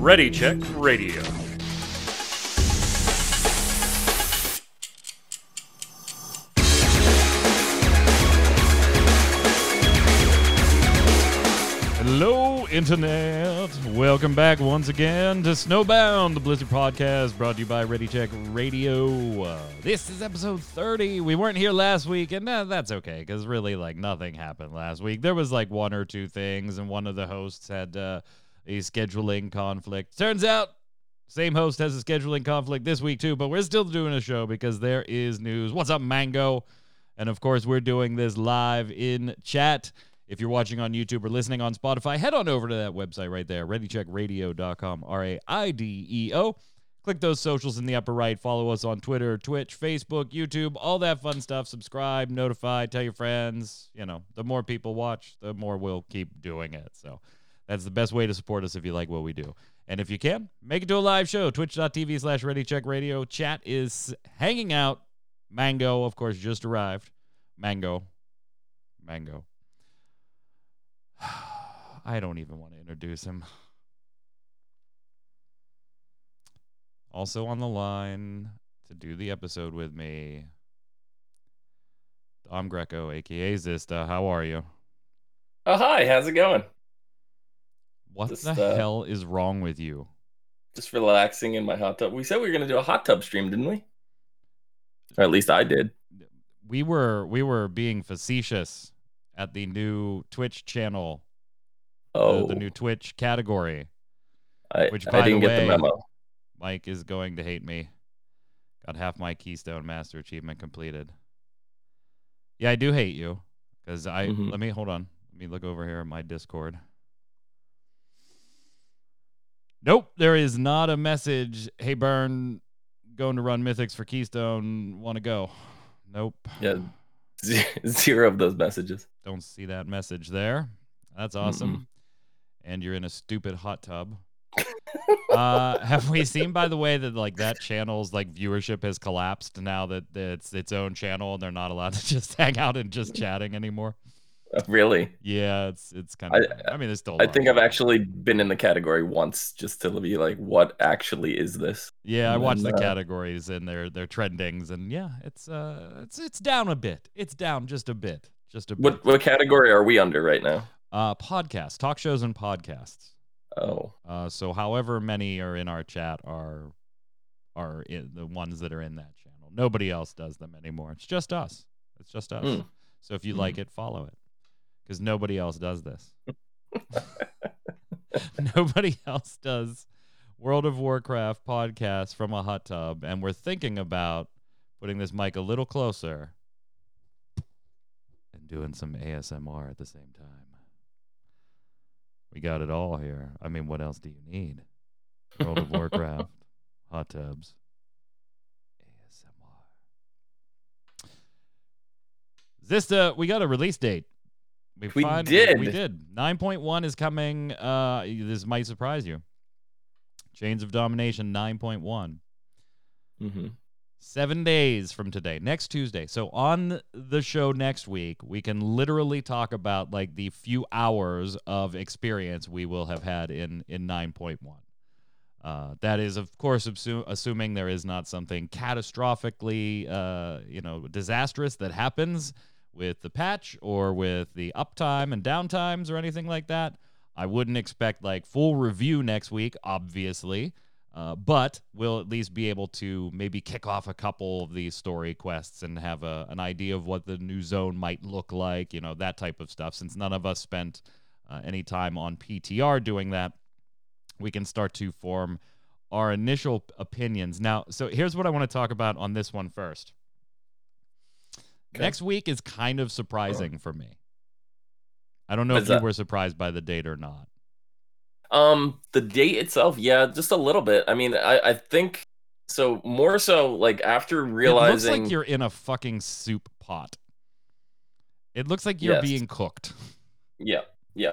Ready Check Radio. Hello, Internet. Welcome back once again to Snowbound, the Blizzard podcast brought to you by Ready Check Radio. Uh, this is episode 30. We weren't here last week, and uh, that's okay because really, like, nothing happened last week. There was like one or two things, and one of the hosts had uh, a scheduling conflict. Turns out, same host has a scheduling conflict this week, too, but we're still doing a show because there is news. What's up, Mango? And of course, we're doing this live in chat. If you're watching on YouTube or listening on Spotify, head on over to that website right there, readycheckradio.com, R A I D E O. Click those socials in the upper right. Follow us on Twitter, Twitch, Facebook, YouTube, all that fun stuff. Subscribe, notify, tell your friends. You know, the more people watch, the more we'll keep doing it. So that's the best way to support us if you like what we do. And if you can, make it to a live show, twitch.tv slash readycheckradio. Chat is hanging out. Mango, of course, just arrived. Mango. Mango. I don't even want to introduce him. Also on the line to do the episode with me, Dom Greco, aka Zista. How are you? Oh hi, how's it going? What Just, the uh, hell is wrong with you? Just relaxing in my hot tub. We said we were gonna do a hot tub stream, didn't we? Or at least I did. We were we were being facetious at the new Twitch channel, Oh, the, new Twitch category. I, which, by the didn't get way- the memo. Mike is going to hate me. Got half my Keystone Master achievement completed. Yeah, I do hate you because I Mhm. let me hold on. Let me look over here at my Discord. Nope, there is not a message. Hey, Burn, going to run Mythics for Keystone. Want to go? Nope. Yeah. Ze- Zero of those messages. Don't see that message there. That's awesome. And you're in a stupid hot tub. uh, have we seen, by the way, that like that channel's like viewership has collapsed now that it's its own channel and they're not allowed to just hang out and just chatting anymore? Really? Yeah, it's it's kind of. I, mean, there's still. I think I've actually been in the category once just to be like, what actually is this? Yeah, I and watched the then, uh, categories and their their trendings, and yeah, it's uh, it's it's down a bit. It's down just a bit, just a bit. What what category are we under right now? Uh, podcasts, talk shows, and podcasts. Oh, Uh, so however many are in our chat are are in the ones that are in that channel. Nobody else does them anymore. It's just us. It's just us. Mm. So if you Mm. like it, follow it, because nobody else does this. nobody else does World of Warcraft podcast from a hot tub, and we're thinking about putting this mic a little closer and doing some ASMR at the same time. We got it all here. I mean, what else do you need? World of Warcraft, hot tubs, ASMR. Zista, we got a release date. We fin- did. We did. 9.1 is coming. Uh, this might surprise you. Chains of Domination 9.1. hmm Seven days from today, next Tuesday. So on the show next week, we can literally talk about like the few hours of experience we will have had in in 9.1. Uh, that is, of course, assu- assuming there is not something catastrophically, uh, you know, disastrous that happens with the patch or with the uptime and downtimes or anything like that. I wouldn't expect like full review next week, obviously. Uh, but we'll at least be able to maybe kick off a couple of these story quests and have a, an idea of what the new zone might look like, you know, that type of stuff. Since none of us spent uh, any time on PTR doing that, we can start to form our initial opinions. Now, so here's what I want to talk about on this one first. Okay. Next week is kind of surprising for me. I don't know What's if you were surprised by the date or not. Um, the date itself, yeah, just a little bit. I mean, I I think so. More so, like after realizing, It looks like you're in a fucking soup pot. It looks like you're Yes. being cooked. yeah, yeah.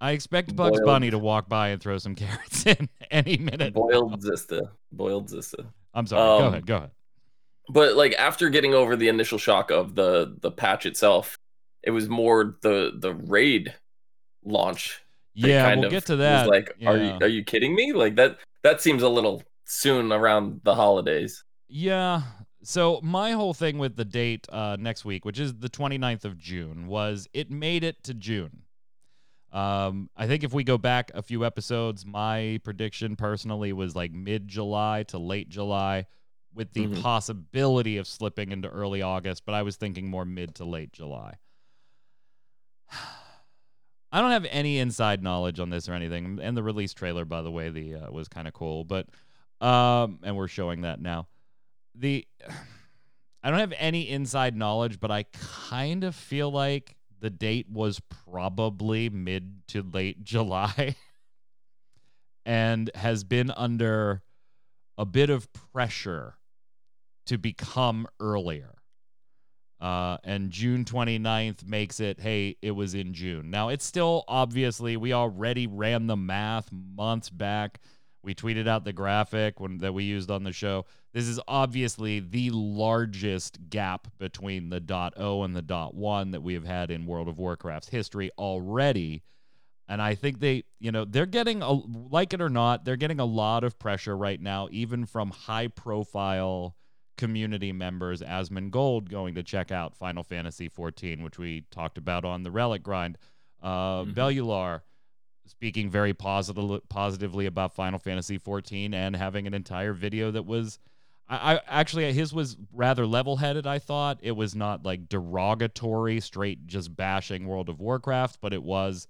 I expect Bugs Boiled- Bunny to walk by and throw some carrots in any minute. Boiled Zista, boiled Zista. I'm sorry. go um, ahead. Go ahead. But like after getting over the initial shock of the the patch itself, it was more the the raid launch. Yeah, we'll get to that. Like, are you are you kidding me? Like that that seems a little soon around the holidays. Yeah. So my whole thing with the date uh, next week, which is the 29th of June, was it made it to June. Um, I think if we go back a few episodes, my prediction personally was like mid July to late July, with the Mhm. possibility of slipping into early August. But I was thinking more mid to late July. I don't have any inside knowledge on this or anything, and the release trailer, by the way, the uh, was kind of cool. But um, and we're showing that now the I don't have any inside knowledge, but I kind of feel like the date was probably mid to late July and has been under a bit of pressure to become earlier. Uh, and June 29th makes it, hey, it was in June. Now, it's still obviously, we already ran the math months back. We tweeted out the graphic when, that we used on the show. This is obviously the largest gap between the dot .0 and the dot .1 that we have had in World of Warcraft's history already. And I think they, you know, they're getting a like it or not, they're getting a lot of pressure right now, even from high profile community members, Asmongold going to check out Final Fantasy 14, which we talked about on the Relic Grind. Uh, Mhm. Bellular speaking very positive, positively about Final Fantasy 14 and having an entire video that was. I, I actually his was rather level-headed. I thought it was not like derogatory, straight just bashing World of Warcraft, but it was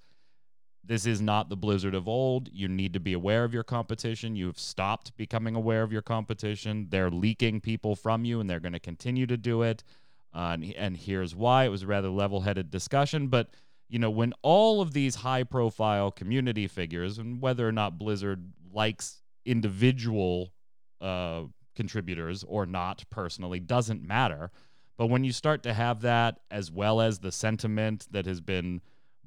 this is not the Blizzard of old. You need to be aware of your competition. You've stopped becoming aware of your competition. They're leaking people from you, and they're going to continue to do it. Uh, and, and here's why. It was a rather level headed discussion. But, you know, when all of these high profile community figures, and whether or not Blizzard likes individual uh, contributors or not personally, doesn't matter. But when you start to have that, as well as the sentiment that has been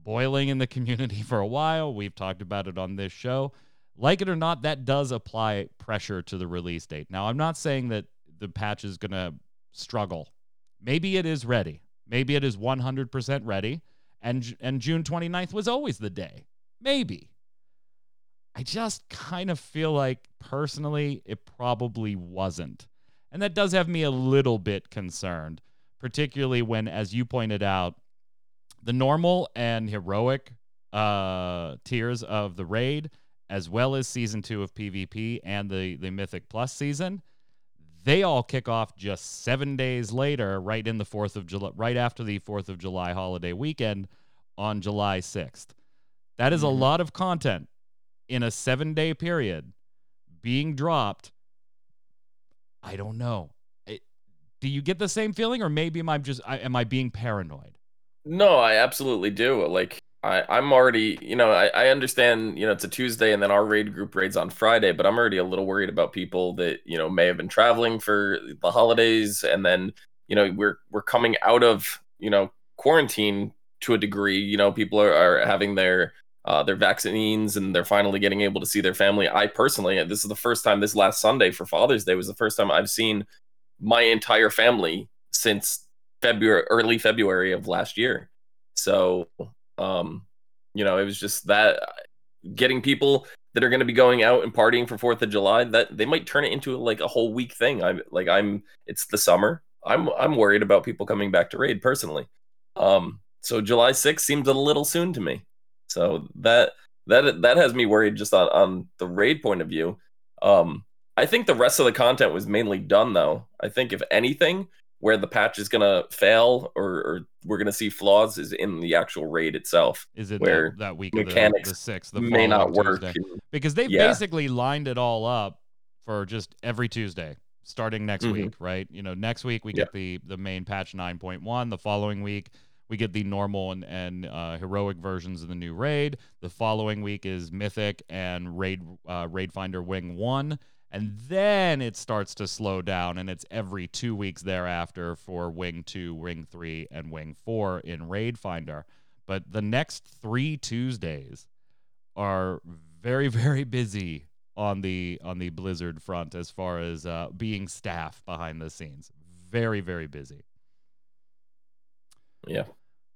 boiling in the community for a while. We've talked about it on this show. Like it or not, that does apply pressure to the release date. Now, I'm not saying that the patch is going to struggle. Maybe it is ready. Maybe it is 100% ready. And, and June 29th was always the day. Maybe. I just kind of feel like personally it probably wasn't. And that does have me a little bit concerned, particularly when, as you pointed out, the normal and heroic uh, tiers of the raid, as well as season two of PvP and the the Mythic Plus season, they all kick off just seven days later, right in the Fourth of July, right after the Fourth of July holiday weekend on July sixth. That is a Mhm. lot of content in a seven day period being dropped. I don't know. It, do you get the same feeling, or maybe am I just I, am I being paranoid? No, I absolutely do. Like I, I'm already, you know, I, I understand, you know, it's a Tuesday and then our raid group raids on Friday, but I'm already a little worried about people that, you know, may have been traveling for the holidays and then, you know, we're we're coming out of, you know, quarantine to a degree. You know, people are, are having their uh, their vaccines and they're finally getting able to see their family. I personally, this is the first time this last Sunday for Father's Day was the first time I've seen my entire family since February, early February of last year. So, um, you know, it was just that getting people that are going to be going out and partying for Fourth of July that they might turn it into like a whole week thing. I'm like, I'm. It's the summer. I'm I'm worried about people coming back to raid personally. Um, so July 6th seems a little soon to me. So that that that has me worried just on on the raid point of view. Um, I think the rest of the content was mainly done though. I think if anything, where the patch is gonna fail or, or we're gonna see flaws is in the actual raid itself. Is it Where that, that week of the, mechanics the sixth, the may not work. Tuesday? Because they've Yeah. basically lined it all up for just every Tuesday starting next Mhm. week, right? You know, next week we get the the main patch 9.1. The following week we get the normal and, and uh, heroic versions of the new raid. The following week is mythic and raid uh, raid finder wing one. And then it starts to slow down, and it's every two weeks thereafter for Wing 2, Wing 3, and Wing 4 in Raid Finder. But the next three Tuesdays are very, very busy on the on the Blizzard front as far as uh, being staff behind the scenes. Very, very busy. Yeah.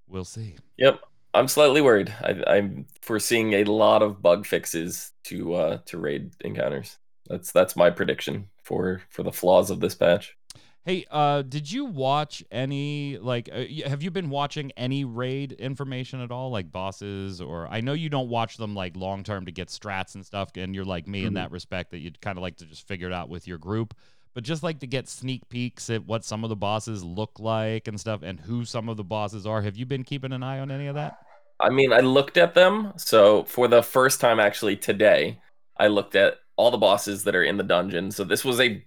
we'll see. Yep. I'm slightly worried. I, I'm foreseeing a lot of bug fixes to uh, to raid encounters. That's that's my prediction for for the flaws of this patch. Hey, uh, did you watch any like? Uh, have you been watching any raid information at all, like bosses? Or I know you don't watch them like long term to get strats and stuff, and you're like me mm-hmm. in that respect that you'd kind of like to just figure it out with your group. But just like to get sneak peeks at what some of the bosses look like and stuff, and who some of the bosses are. Have you been keeping an eye on any of that? I mean, I looked at them. So for the first time, actually today, I looked at all the bosses that are in the dungeon. So this was a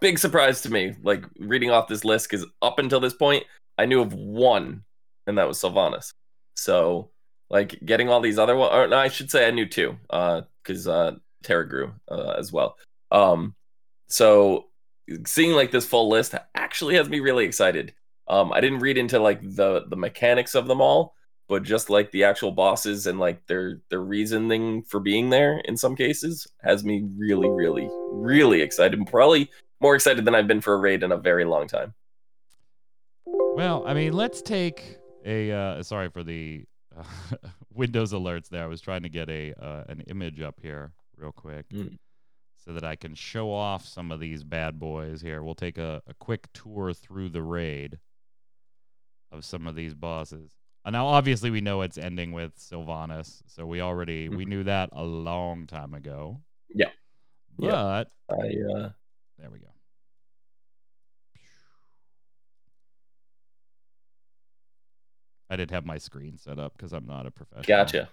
big surprise to me, like reading off this list, because up until this point, I knew of one, and that was Sylvanas. So, like, getting all these other ones, no, I should say I knew two, because uh, uh, Tarragrue uh, as well. Um, so seeing like this full list actually has me really excited. Um, I didn't read into like the the mechanics of them all, but just like the actual bosses and like their their reasoning for being there in some cases has me really, really, really excited. Probably more excited than I've been for a raid in a very long time. Well, I mean, let's take a uh, sorry for the uh, Windows alerts there. I was trying to get a uh, an image up here real quick mm. so that I can show off some of these bad boys here. We'll take a, a quick tour through the raid of some of these bosses. Uh, now, obviously, we know it's ending with Sylvanas, so we already mm-hmm. we knew that a long time ago. Yeah, but yeah. I uh, there we go. I did have my screen set up because I'm not a professional. Gotcha.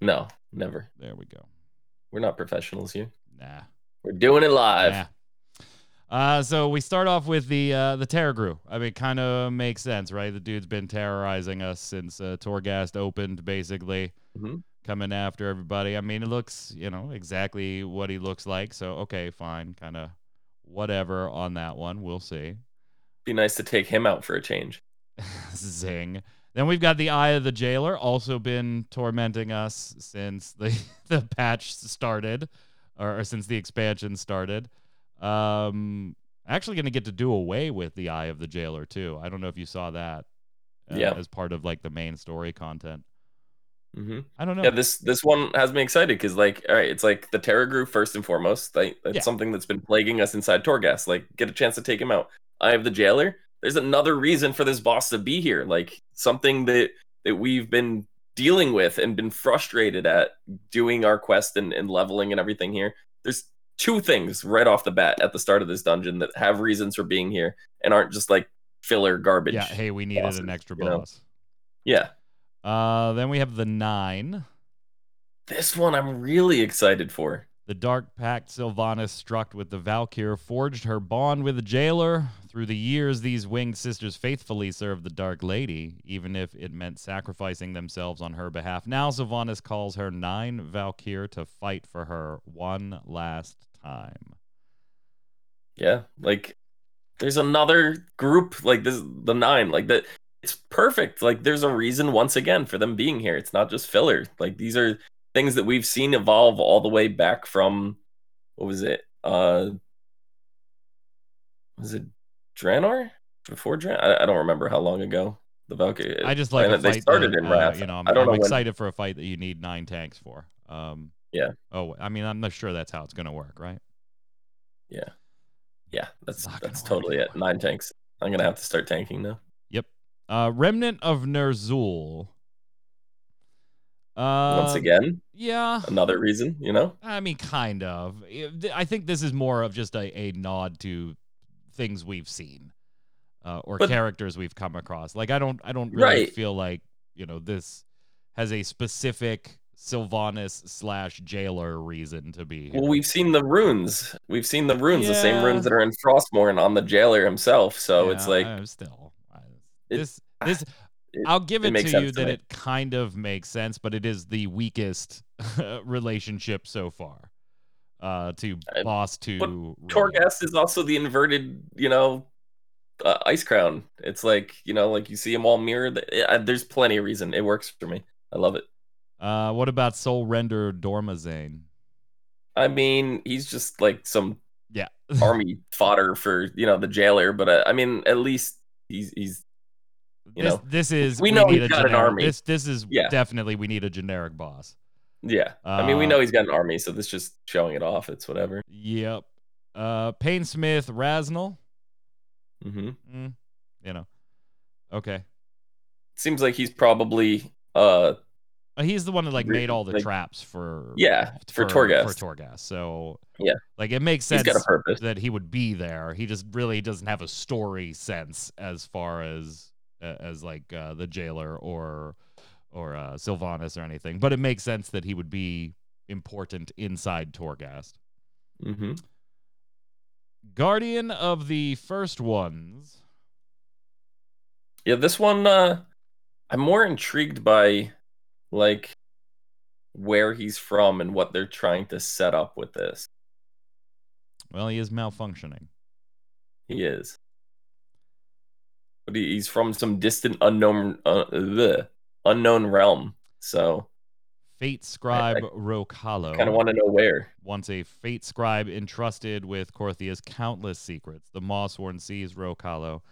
No, never. There we go. We're not professionals here. Nah. We're doing it live. Nah. Uh, so we start off with the uh, the Tarragrue. I mean, kind of makes sense, right? The dude's been terrorizing us since uh, Torghast opened, basically, mm-hmm. coming after everybody. I mean, it looks, you know, exactly what he looks like. So okay, fine, kind of whatever on that one. We'll see. Be nice to take him out for a change. Zing. Then we've got the Eye of the Jailer, also been tormenting us since the the patch started, or, or since the expansion started. Um, actually going to get to do away with the Eye of the Jailer too. I don't know if you saw that. Uh, yeah. As part of like the main story content. Mm-hmm. I don't know. Yeah, this this one has me excited because like, all right, it's like the Tarragrue first and foremost. Like, that's yeah. something that's been plaguing us inside Torghast. Like, get a chance to take him out. Eye of the Jailer. There's another reason for this boss to be here. Like something that that we've been dealing with and been frustrated at doing our quest and, and leveling and everything here. There's two things right off the bat at the start of this dungeon that have reasons for being here and aren't just like filler garbage. Yeah, hey, we needed bosses, an extra boss. You know? Yeah. Uh, then we have the nine. This one I'm really excited for. The Dark Pact Sylvanas struck with the Valkyr forged her bond with the jailer. Through the years, these winged sisters faithfully served the Dark Lady, even if it meant sacrificing themselves on her behalf. Now Sylvanas calls her Nine Valkyr to fight for her one last time. Yeah, like there's another group like this the nine like that it's perfect like there's a reason once again for them being here it's not just filler like these are things that we've seen evolve all the way back from what was it uh was it Draenor before Draenor I, I don't remember how long ago the Valkyrie I just like they started that, in Wrath uh, you know I'm, I am excited when... for a fight that you need nine tanks for um yeah oh I mean I'm not sure that's how it's gonna work right yeah. Yeah, that's that's totally it. Nine tanks. I'm gonna have to start tanking now. Yep. Uh, Remnant of Ner'zhul. Uh, Once again. Yeah. Another reason, you know. I mean, kind of. I think this is more of just a, a nod to things we've seen, uh, or but, characters we've come across. Like I don't I don't really right. feel like you know this has a specific Sylvanas slash jailer reason to be. Here. Well, we've seen the runes. We've seen the runes, yeah. the same runes that are in Frostmourne on the jailer himself. So yeah, it's like I'm still it, this this. It, I'll give it, it to you that it kind of makes sense, but it is the weakest relationship so far. Uh, to boss to Torghast is also the inverted, you know, uh, Icecrown. It's like you know, like you see them all mirrored. There's plenty of reason. It works for me. I love it. Uh, what about Soul Render Dormazain? I mean, he's just like some yeah army fodder for you know the jailer, but uh, I mean, at least he's he's You this, know, this is We know need he's a got an army. This this is Yeah. definitely we need a generic boss. Yeah. I mean, we Uh, know he's got an army, so this just showing it off. It's whatever. Yep. Uh, Payne Smith, Raznal. hmm Mm, you know. Okay. Seems like he's probably uh Uh, He's the one that like made all the like- traps for yeah for, for Torghast. For Torghast. So Yeah. like it makes sense that he would be there. He just really doesn't have a story sense as far as uh, as like uh, the jailer or or uh, Sylvanas or anything. But it makes sense that he would be important inside Torghast. hmm Guardian of the first ones. Yeah, this one uh I'm more intrigued by like where he's from and what they're trying to set up with this. Well, he is malfunctioning. He is. But he, he's from some distant unknown uh, ugh, unknown realm. So Fate scribe Roh-Kalo. kind of want to know where. Once a fate scribe entrusted with Korthia's countless secrets, the Mawsworn seized Roh-Kalo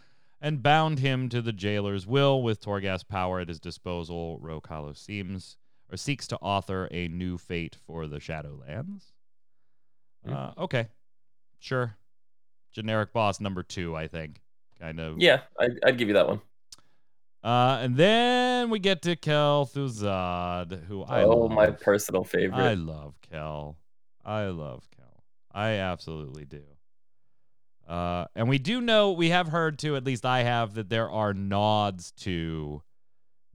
and bound him to the jailer's will with Torghast power at his disposal. Roh-Kalo seems or seeks to author a new fate for the Shadowlands. Uh, okay, sure. Generic boss number two, I think. Kind of. Yeah, I, I'd give you that one. Uh, and then we get to Kel'Thuzad, who I oh, love. my personal favorite. I love Kel. I love Kel. I absolutely do. Uh, and we do know, we have heard too, at least I have, that there are nods to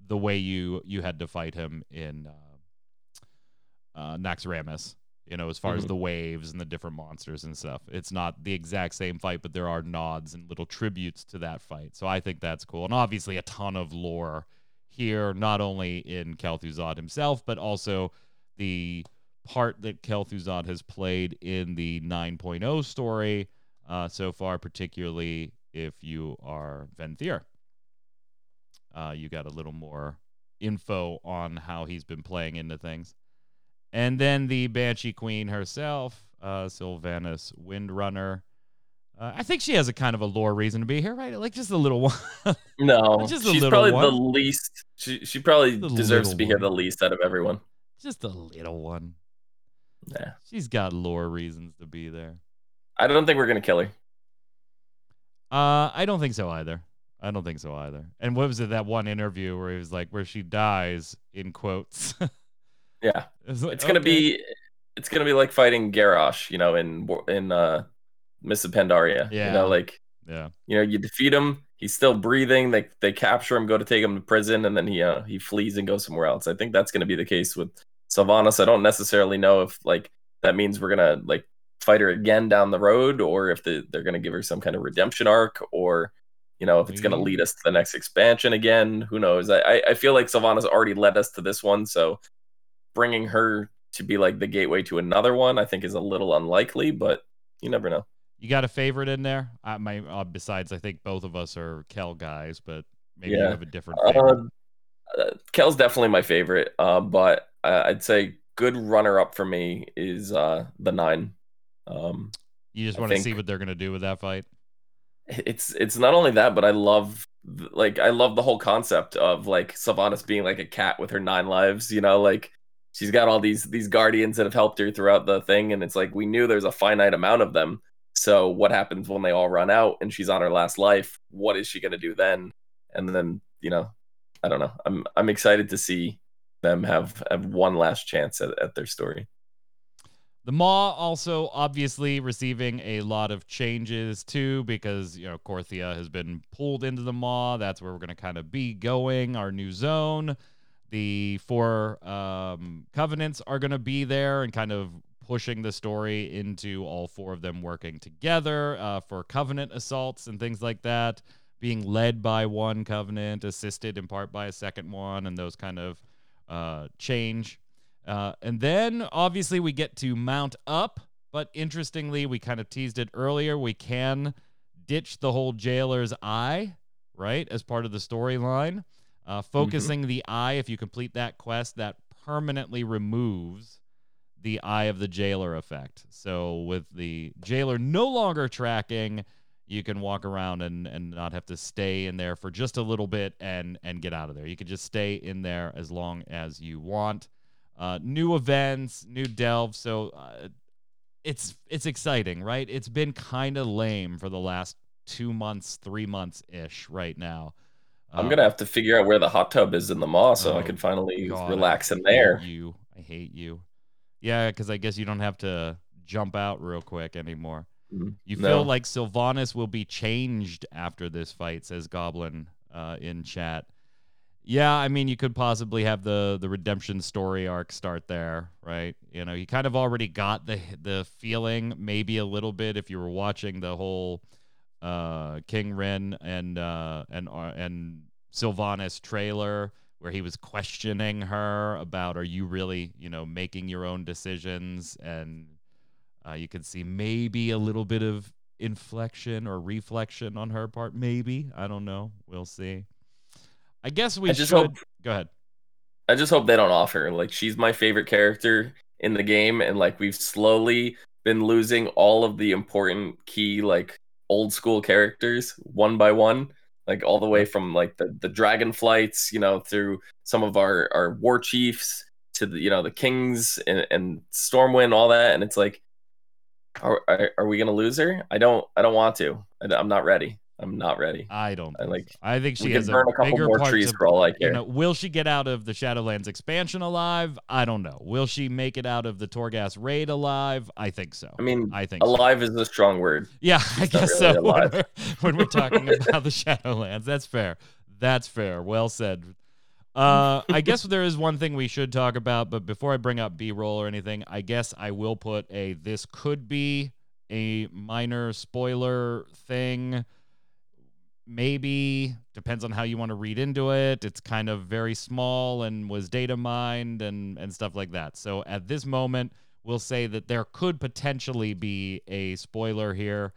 the way you you had to fight him in uh, uh, Naxxramas. You know, as far as Mhm. the waves and the different monsters and stuff. It's not the exact same fight, but there are nods and little tributes to that fight. So I think that's cool. And obviously, a ton of lore here, not only in Kel'Thuzad himself, but also the part that Kel'Thuzad has played in the 9.0 story uh, so far, particularly if you are Venthyr. Uh, you got a little more info on how he's been playing into things. And then the Banshee Queen herself, uh, Sylvanas Windrunner. Uh, I think she has a kind of a lore reason to be here, right? Like just a little one. no, just a she's probably one. the least. She she probably The deserves to be here the least out of everyone. just a little one. Yeah, She's got lore reasons to be there. I don't think we're gonna kill her. Uh, I don't think so either. I don't think so either. And what was it that one interview where he was like, where she dies in quotes? Yeah, It's like, it's gonna okay. be it's gonna be like fighting Garrosh, you know, in War- in uh Mists of Pandaria. you Yeah. know, like yeah. you know, you defeat him, he's still breathing. They they capture him, go to take him to prison, and then he uh, he flees and goes somewhere else. I think that's gonna be the case with Sylvanas. I don't necessarily know if like that means we're gonna like fight her again down the road, or if the, they're gonna give her some kind of redemption arc, or you know, if it's gonna lead us to the next expansion again. Who knows? I I, I feel like Sylvanas already led us to this one, so bringing her to be like the gateway to another one, I think is a little unlikely, but you never know. You got a favorite in there? I my uh, besides, I think both of us are Kel guys, but maybe you have a different favorite. Uh, uh, Kel's definitely my favorite, uh, but uh, I'd say good runner up for me is uh, the nine. Um, you just want to see what they're gonna do with that fight. it's it's not only that, but I love like I love the whole concept of like Sylvanas being like a cat with her nine lives. You know, like she's got all these these guardians that have helped her throughout the thing, and it's like we knew there's a finite amount of them. So what happens when they all run out and she's on her last life? What is she gonna do then? And then you know, I don't know. I'm I'm excited to see them have have one last chance at, at their story. The Maw also obviously receiving a lot of changes too, because you know Korthia has been pulled into the Maw. That's where we're gonna kind of be going. Our new zone. The four um, covenants are gonna be there and kind of pushing the story into all four of them working together uh, for covenant assaults and things like that. Being led by one covenant, assisted in part by a second one, and those kind of uh, change. Uh, and then obviously we get to mount up, but interestingly, we kind of teased it earlier. We can ditch the whole jailer's eye, right, as part of the storyline. Uh, focusing the eye, if you complete that quest, that permanently removes the eye of the jailer effect. So with the jailer no longer tracking, you can walk around and and not have to stay in there for just a little bit and and get out of there. You can just stay in there as long as you want. Uh, new events, new delve. So uh, it's it's exciting, right? It's been kind of lame for the last two months, three months ish right now. I'm gonna have to figure out where the hot tub is in the mall so oh, I can finally God, relax in there. You, I hate you. Yeah, because I guess you don't have to jump out real quick anymore. Mhm. You No. feel like Sylvanas will be changed after this fight, says Goblin uh, in chat. Yeah, I mean, you could possibly have the the redemption story arc start there, right? You know, you kind of already got the the feeling, maybe a little bit, if you were watching the whole uh, King Ren and uh, and uh, and Sylvanas trailer, where he was questioning her about, are you really, you know, making your own decisions? And uh, you can see maybe a little bit of inflection or reflection on her part. Maybe I don't know. We'll see. I guess we I just should. hope- Go ahead. I just hope they don't off her. Like she's my favorite character in the game, and like we've slowly been losing all of the important key like old school characters one by one. Like all the way from like the the dragon flights, you know, through some of our our war chiefs to the you know the kings and, and Stormwind, all that, and it's like, are, are are we gonna lose her? I don't I don't want to. I, am not ready. I'm not ready. I don't. I like- so. I think she has can burn a couple bigger more part trees to- for all I You care. know, will she get out of the Shadowlands expansion alive? I don't know. Will she make it out of the Torghast raid alive? I think so. I mean, I think so. alive is a strong word. Yeah, I guess really so. When alive. we're, when we're talking about the Shadowlands, that's fair. That's fair. Well said. Uh, I guess there is one thing we should talk about, but before I bring up B roll or anything, I guess I will put a this could be a minor spoiler thing. Maybe depends on how you want to read into it. It's kind of very small and was data mined and and stuff like that. So at this moment, we'll say that there could potentially be a spoiler here,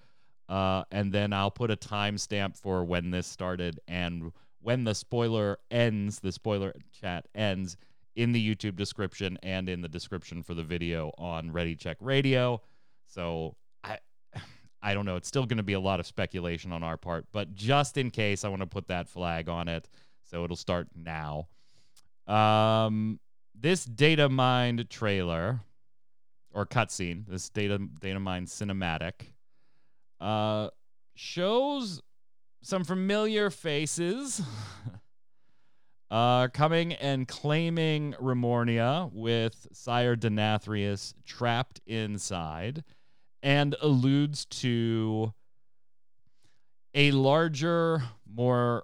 uh, and then I'll put a timestamp for when this started and when the spoiler ends. The spoiler chat ends in the YouTube description and in the description for the video on Ready Check Radio. So I. Don't know. It's still going to be a lot of speculation on our part, but just in case, I want to put that flag on it. So it'll start now. Um, this data mined trailer or cutscene, this data data mine cinematic, uh, shows some familiar faces. Uh, coming and claiming Remornia with Sire Denathrius trapped inside, and alludes to a larger, more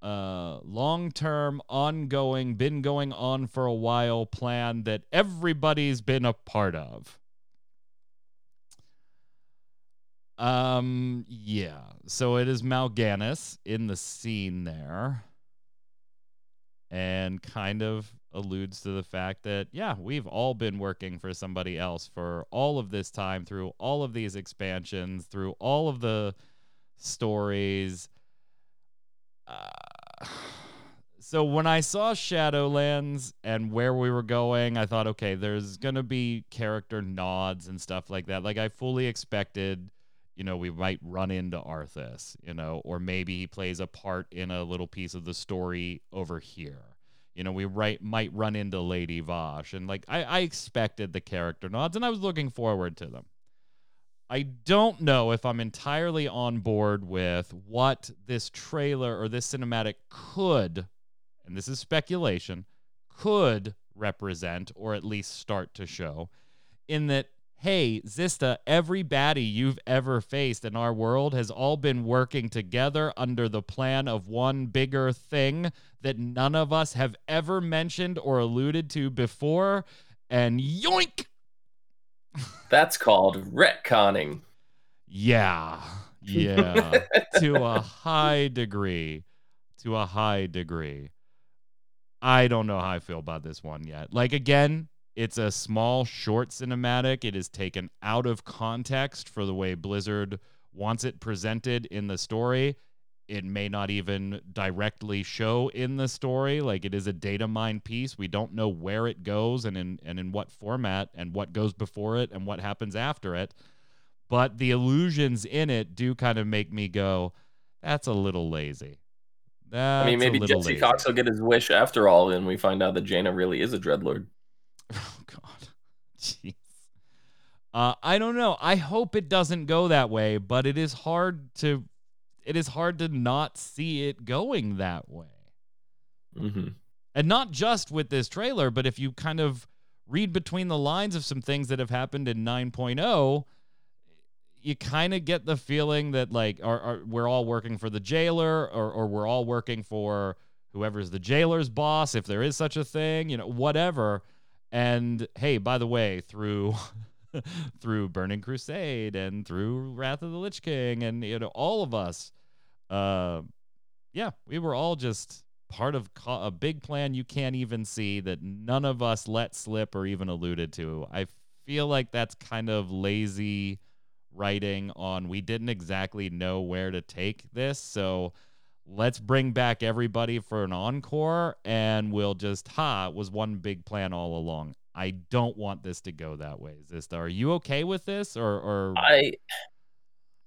uh, long term, ongoing, been going on for a while plan that everybody's been a part of. Um, yeah. So it is Mal'Ganis in the scene there. And kind of alludes to the fact that, yeah, we've all been working for somebody else for all of this time through all of these expansions, through all of the stories. Uh, so when I saw Shadowlands and where we were going, I thought, okay, there's gonna be character nods and stuff like that. Like I fully expected, you know, we might run into Arthas, you know, or maybe he plays a part in a little piece of the story over here. You know, we right might run into Lady Vashj, and like I, I expected the character nods, and I was looking forward to them. I don't know if I'm entirely on board with what this trailer or this cinematic could, and this is speculation, could represent or at least start to show. In that, hey, Zista, every baddie you've ever faced in our world has all been working together under the plan of one bigger thing that none of us have ever mentioned or alluded to before. And yoink! That's called retconning. Yeah. Yeah. to a high degree. To a high degree. I don't know how I feel about this one yet. Like, again, it's a small, short cinematic. It is taken out of context for the way Blizzard wants it presented in the story. It may not even directly show in the story. Like it is a data mine piece. We don't know where it goes and in and in what format and what goes before it and what happens after it. but the illusions in it do kind of make me go, "That's a little lazy." That's I mean, maybe Jesse lazy. Cox will get his wish after all, and we find out that Jaina really is a dreadlord. Oh God, jeez. Uh, I don't know. I hope it doesn't go that way, but it is hard to, it is hard to not see it going that way. hmm And not just with this trailer, but if you kind of read between the lines of some things that have happened in 9.0, you kind of get the feeling that like are, are we're all working for the jailer or or we're all working for whoever's the jailer's boss if there is such a thing, you know, whatever. And hey, by the way, through through Burning Crusade and through Wrath of the Lich King and you know all of us uh yeah, we were all just part of co- a big plan you can't even see that none of us let slip or even alluded to. I feel like that's kind of lazy writing on we didn't exactly know where to take this, so let's bring back everybody for an encore and we'll just ha, it was one big plan all along. I don't want this to go that way. Zista, are you okay with this or or I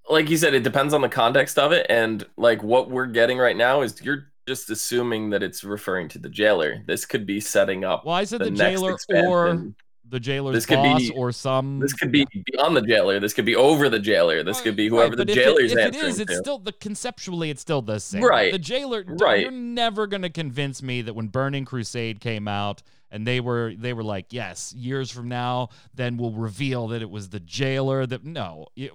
like you said, it depends on the context of it, and like what we're getting right now is you're just assuming that it's referring to the jailer. This could be setting up well, I said the, the, jailer or the jailer's This could boss be- or some This could be beyond the jailer. This could be over the jailer. This could be whoever but the it- jailer's if it answering is, it's to. still the conceptually it's still the same. Right, The jailer right. you're never gonna convince me that when Burning Crusade came out and they were they were like, yes, years from now, then we'll reveal that it was the jailer that no. You,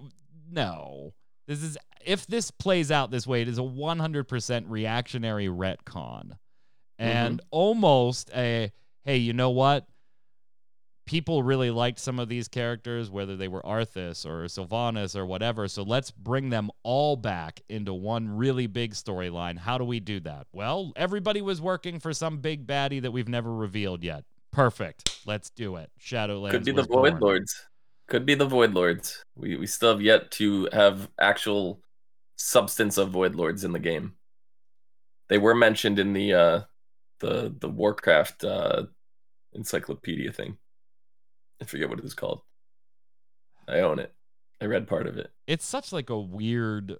no. This is if this plays out this way, it is a 100% reactionary retcon. And mm-hmm. almost a hey, you know what? people really liked some of these characters, whether they were Arthas or Sylvanas or whatever. So let's bring them all back into one really big storyline. How do we do that? Well, everybody was working for some big baddie that we've never revealed yet. Perfect. Let's do it. Shadowlands Could be the Void. Lords. Could be the Void Lords. We we still have yet to have actual substance of Void Lords in the game. They were mentioned in the uh the the Warcraft uh encyclopedia thing. I forget what it is called. I own it. I read part of it. It's such like a weird.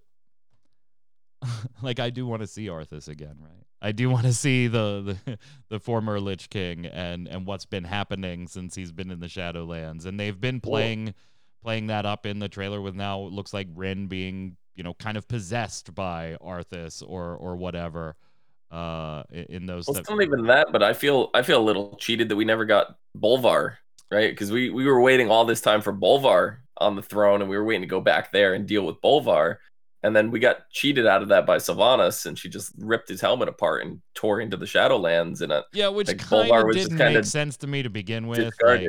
like I do want to see Arthas again, right? I do want to see the, the the former Lich King and and what's been happening since he's been in the Shadowlands, and they've been Cool. playing playing that up in the trailer with now it looks like Rin being you know kind of possessed by Arthas or or whatever. Uh, in, in those. Well, it's not even that, but I feel I feel a little cheated that we never got Bolvar, right? Because we we were waiting all this time for Bolvar on the throne, and we were waiting to go back there and deal with Bolvar, and then we got cheated out of that by Sylvanas, and she just ripped his helmet apart and tore into the Shadowlands, and uh, yeah, which like, kind of didn't make sense to me to begin with. Like.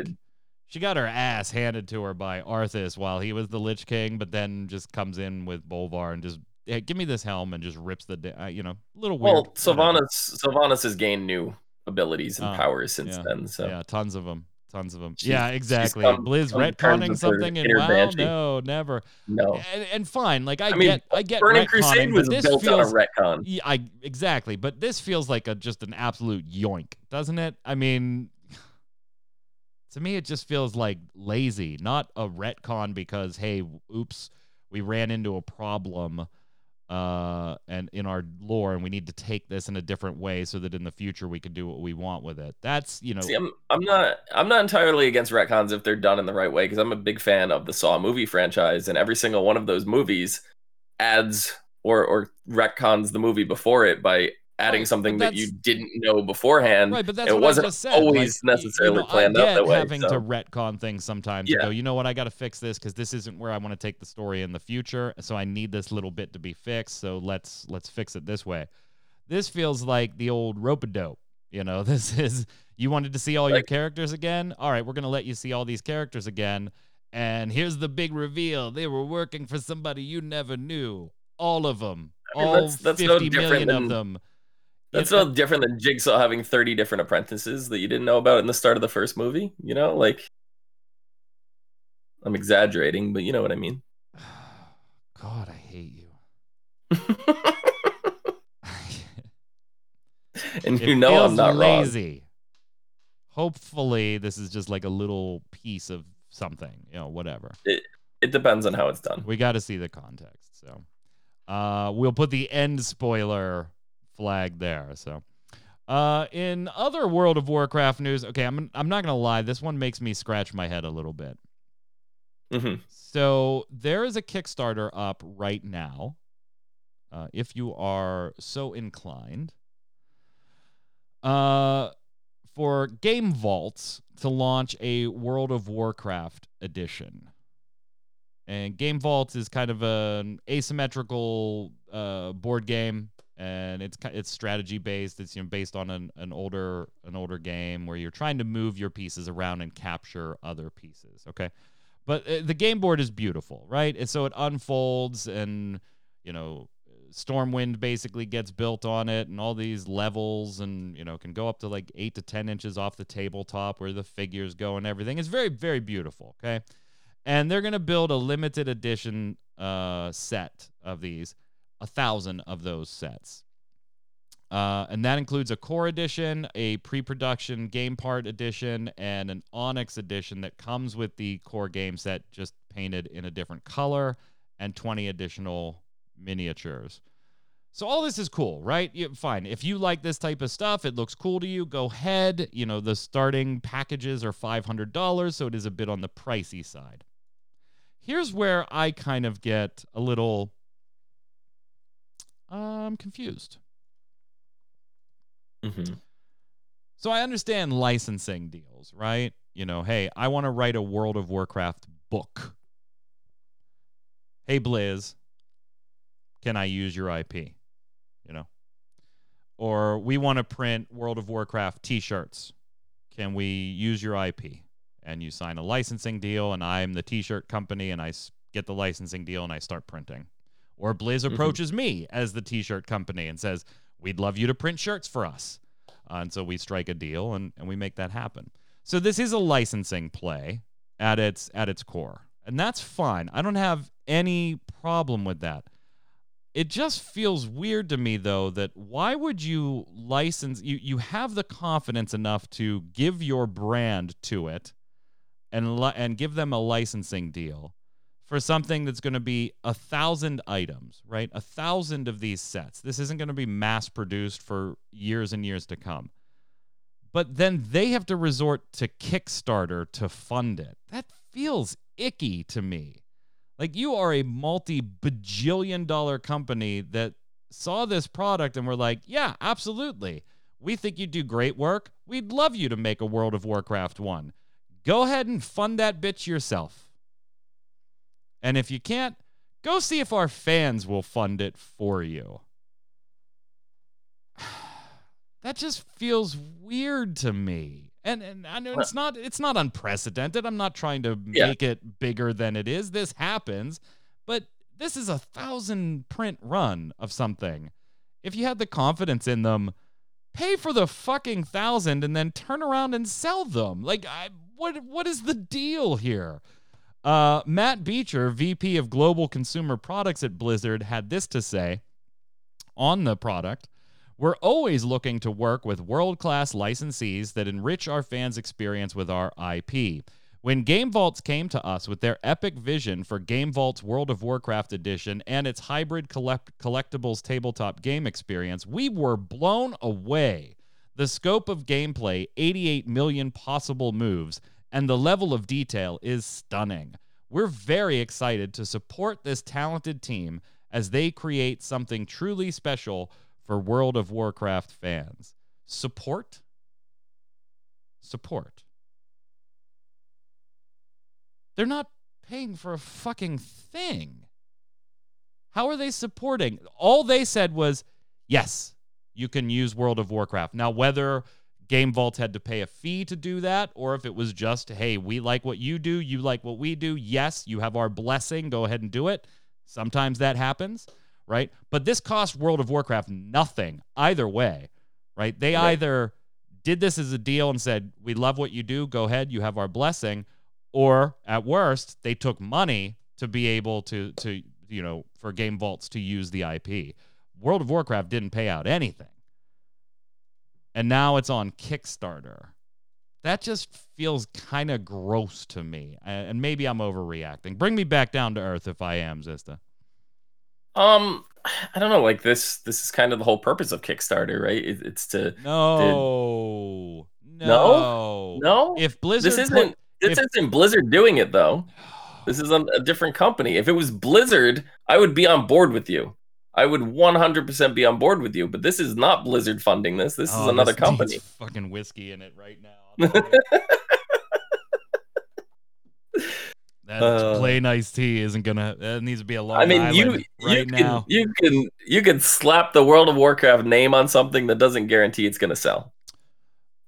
She got her ass handed to her by Arthas while he was the Lich King, but then just comes in with Bolvar and just hey, give me this helm and just rips the uh, you know little weird. well. Sylvanas Sylvanas has gained new abilities and Oh, powers since yeah, then, so yeah, tons of them, tons of them. She's- yeah, exactly. come- Blizz come to terms retconning something and inner wow, banshee. no, never. no. And, and fine, like I, I mean, get, I get Burning Crusade was this built feels, on a retcon. Yeah, I exactly, but this feels like a just an absolute yoink, doesn't it? I mean, to me, it just feels like lazy, not a retcon because hey, oops, we ran into a problem, uh, and in our lore, and we need to take this in a different way so that in the future we can do what we want with it. That's you know, See, I'm I'm not I'm not entirely against retcons if they're done in the right way because I'm a big fan of the Saw movie franchise and every single one of those movies adds or or retcons the movie before it by adding Right, something that you didn't know beforehand. Right, but that's it what wasn't I just said. always like, necessarily you know, planned out that way, having so. to retcon things sometimes. Yeah. go, you know what? I got to fix this because this isn't where I want to take the story in the future. So I need this little bit to be fixed. So let's let's fix it this way. This feels like the old rope a dope. You know, this is you wanted to see all your characters again. All right, we're gonna let you see all these characters again. And here's the big reveal: they were working for somebody you never knew. All of them, I mean, all that's- that's no fifty million different of them. That's no different than Jigsaw having 30 different apprentices that you didn't know about in the start of the first movie, you know? Like I'm exaggerating, but you know what I mean. God, I hate you. and It you know I'm not wrong. Hopefully, this is just like a little piece of something, you know, whatever. It depends on how it's done. We got to see the context. So uh, we'll put the end spoiler flag there. So. Uh, in other World of Warcraft news, okay, I'm I'm not gonna lie, this one makes me scratch my head a little bit. Mm-hmm. So there is a Kickstarter up right now, uh, if you are so inclined, uh, for Game Vaults to launch a World of Warcraft edition. And Game Vaults is kind of an asymmetrical uh, board game, and it's it's strategy based. It's you know based on an, an older an older game where you're trying to move your pieces around and capture other pieces. Okay, but uh, the game board is beautiful, right? And so it unfolds, and you know Stormwind basically gets built on it, and all these levels, and you know can go up to like eight to ten inches off the tabletop where the figures go and everything. It's very very beautiful. Okay and they're to build a limited edition uh, set of these, a thousand of those sets. Uh, and that includes a core edition, a pre production game part edition, and an Onyx edition that comes with the core game set just painted in a different color, and 20 additional miniatures. So all this is cool, right? Fine. If you like this type of stuff, it looks cool to you, go ahead. You know, the starting packages are $500, so it is a bit on the pricey side. Here's where I kind of get a little um confused. Mm-hmm. So I understand licensing deals, right? You know, hey, I want to write a World of Warcraft book. Hey, Blizz, can I use your IP? You know, or we want to print World of Warcraft T-shirts. Can we use your IP? And you sign a licensing deal, and I'm the T-shirt company, and I get the licensing deal, and I start printing. Or Blizz Mhm. approaches me as the T-shirt company and says, "We'd love you to print shirts for us." Uh, and so we strike a deal, and, and we make that happen. So this is a licensing play at its at its core, and that's fine. I don't have any problem with that. It just feels weird to me though that why would you license you you have the confidence enough to give your brand to it and li- and give them a licensing deal for something that's going to be a thousand items, right? A thousand of these sets. This isn't going to be mass produced for years and years to come. But then they have to resort to Kickstarter to fund it. That feels icky to me. Like you are a multi bajillion dollar company that saw this product and were like, yeah, absolutely. We think you do great work. We'd love you to make a World of Warcraft one. Go ahead and fund that bitch yourself. And if you can't, go see if our fans will fund it for you. that just feels weird to me. And and I know it's not it's not unprecedented. I'm not trying to Yeah. make it bigger than it is. This happens, but this is a thousand print run of something. If you had the confidence in them, pay for the fucking thousand and then turn around and sell them. Like, I, what what is the deal here? Uh, Matt Beecher, VP of Global Consumer Products at Blizzard, had this to say on the product. We're always looking to work with world class licensees that enrich our fans' experience with our IP. When Game Vaults came to us with their epic vision for Game Vault's World of Warcraft edition and its hybrid collect- collectibles tabletop game experience, we were blown away. The scope of gameplay, 88 million possible moves, and the level of detail is stunning. We're very excited to support this talented team as they create something truly special for World of Warcraft fans. Support? Support. They're not paying for a fucking thing. How are they supporting? All they said was, yes, you can use World of Warcraft. Now, whether Game Vault had to pay a fee to do that, or if it was just, hey, we like what you do, you like what we do, yes, you have our blessing, go ahead and do it. Sometimes that happens, right? But this cost World of Warcraft nothing either way, right? They Right. either did this as a deal and said, we love what you do, go ahead, you have our blessing, or at worst, they took money to be able to, to you know, for Game Vaults to use the IP. World of Warcraft didn't pay out anything and now it's on Kickstarter. that just feels kind of gross to me. And maybe I'm overreacting. Bring me back down to earth if I am, Zista. Um, I don't know. Like this, this is kind of the whole purpose of Kickstarter, right? It, it's to no, to... no, no. If Blizzard, this isn't this if... isn't Blizzard doing it though. This is a, a different company. If it was Blizzard, I would be on board with you. I would 100% be on board with you. But this is not Blizzard funding this. This oh, is another this company. Fucking whiskey in it right now. That uh, plain iced tea isn't gonna. That needs to be a long. I mean, you right you now. Can, you can you can slap the World of Warcraft name on something that doesn't guarantee it's gonna sell.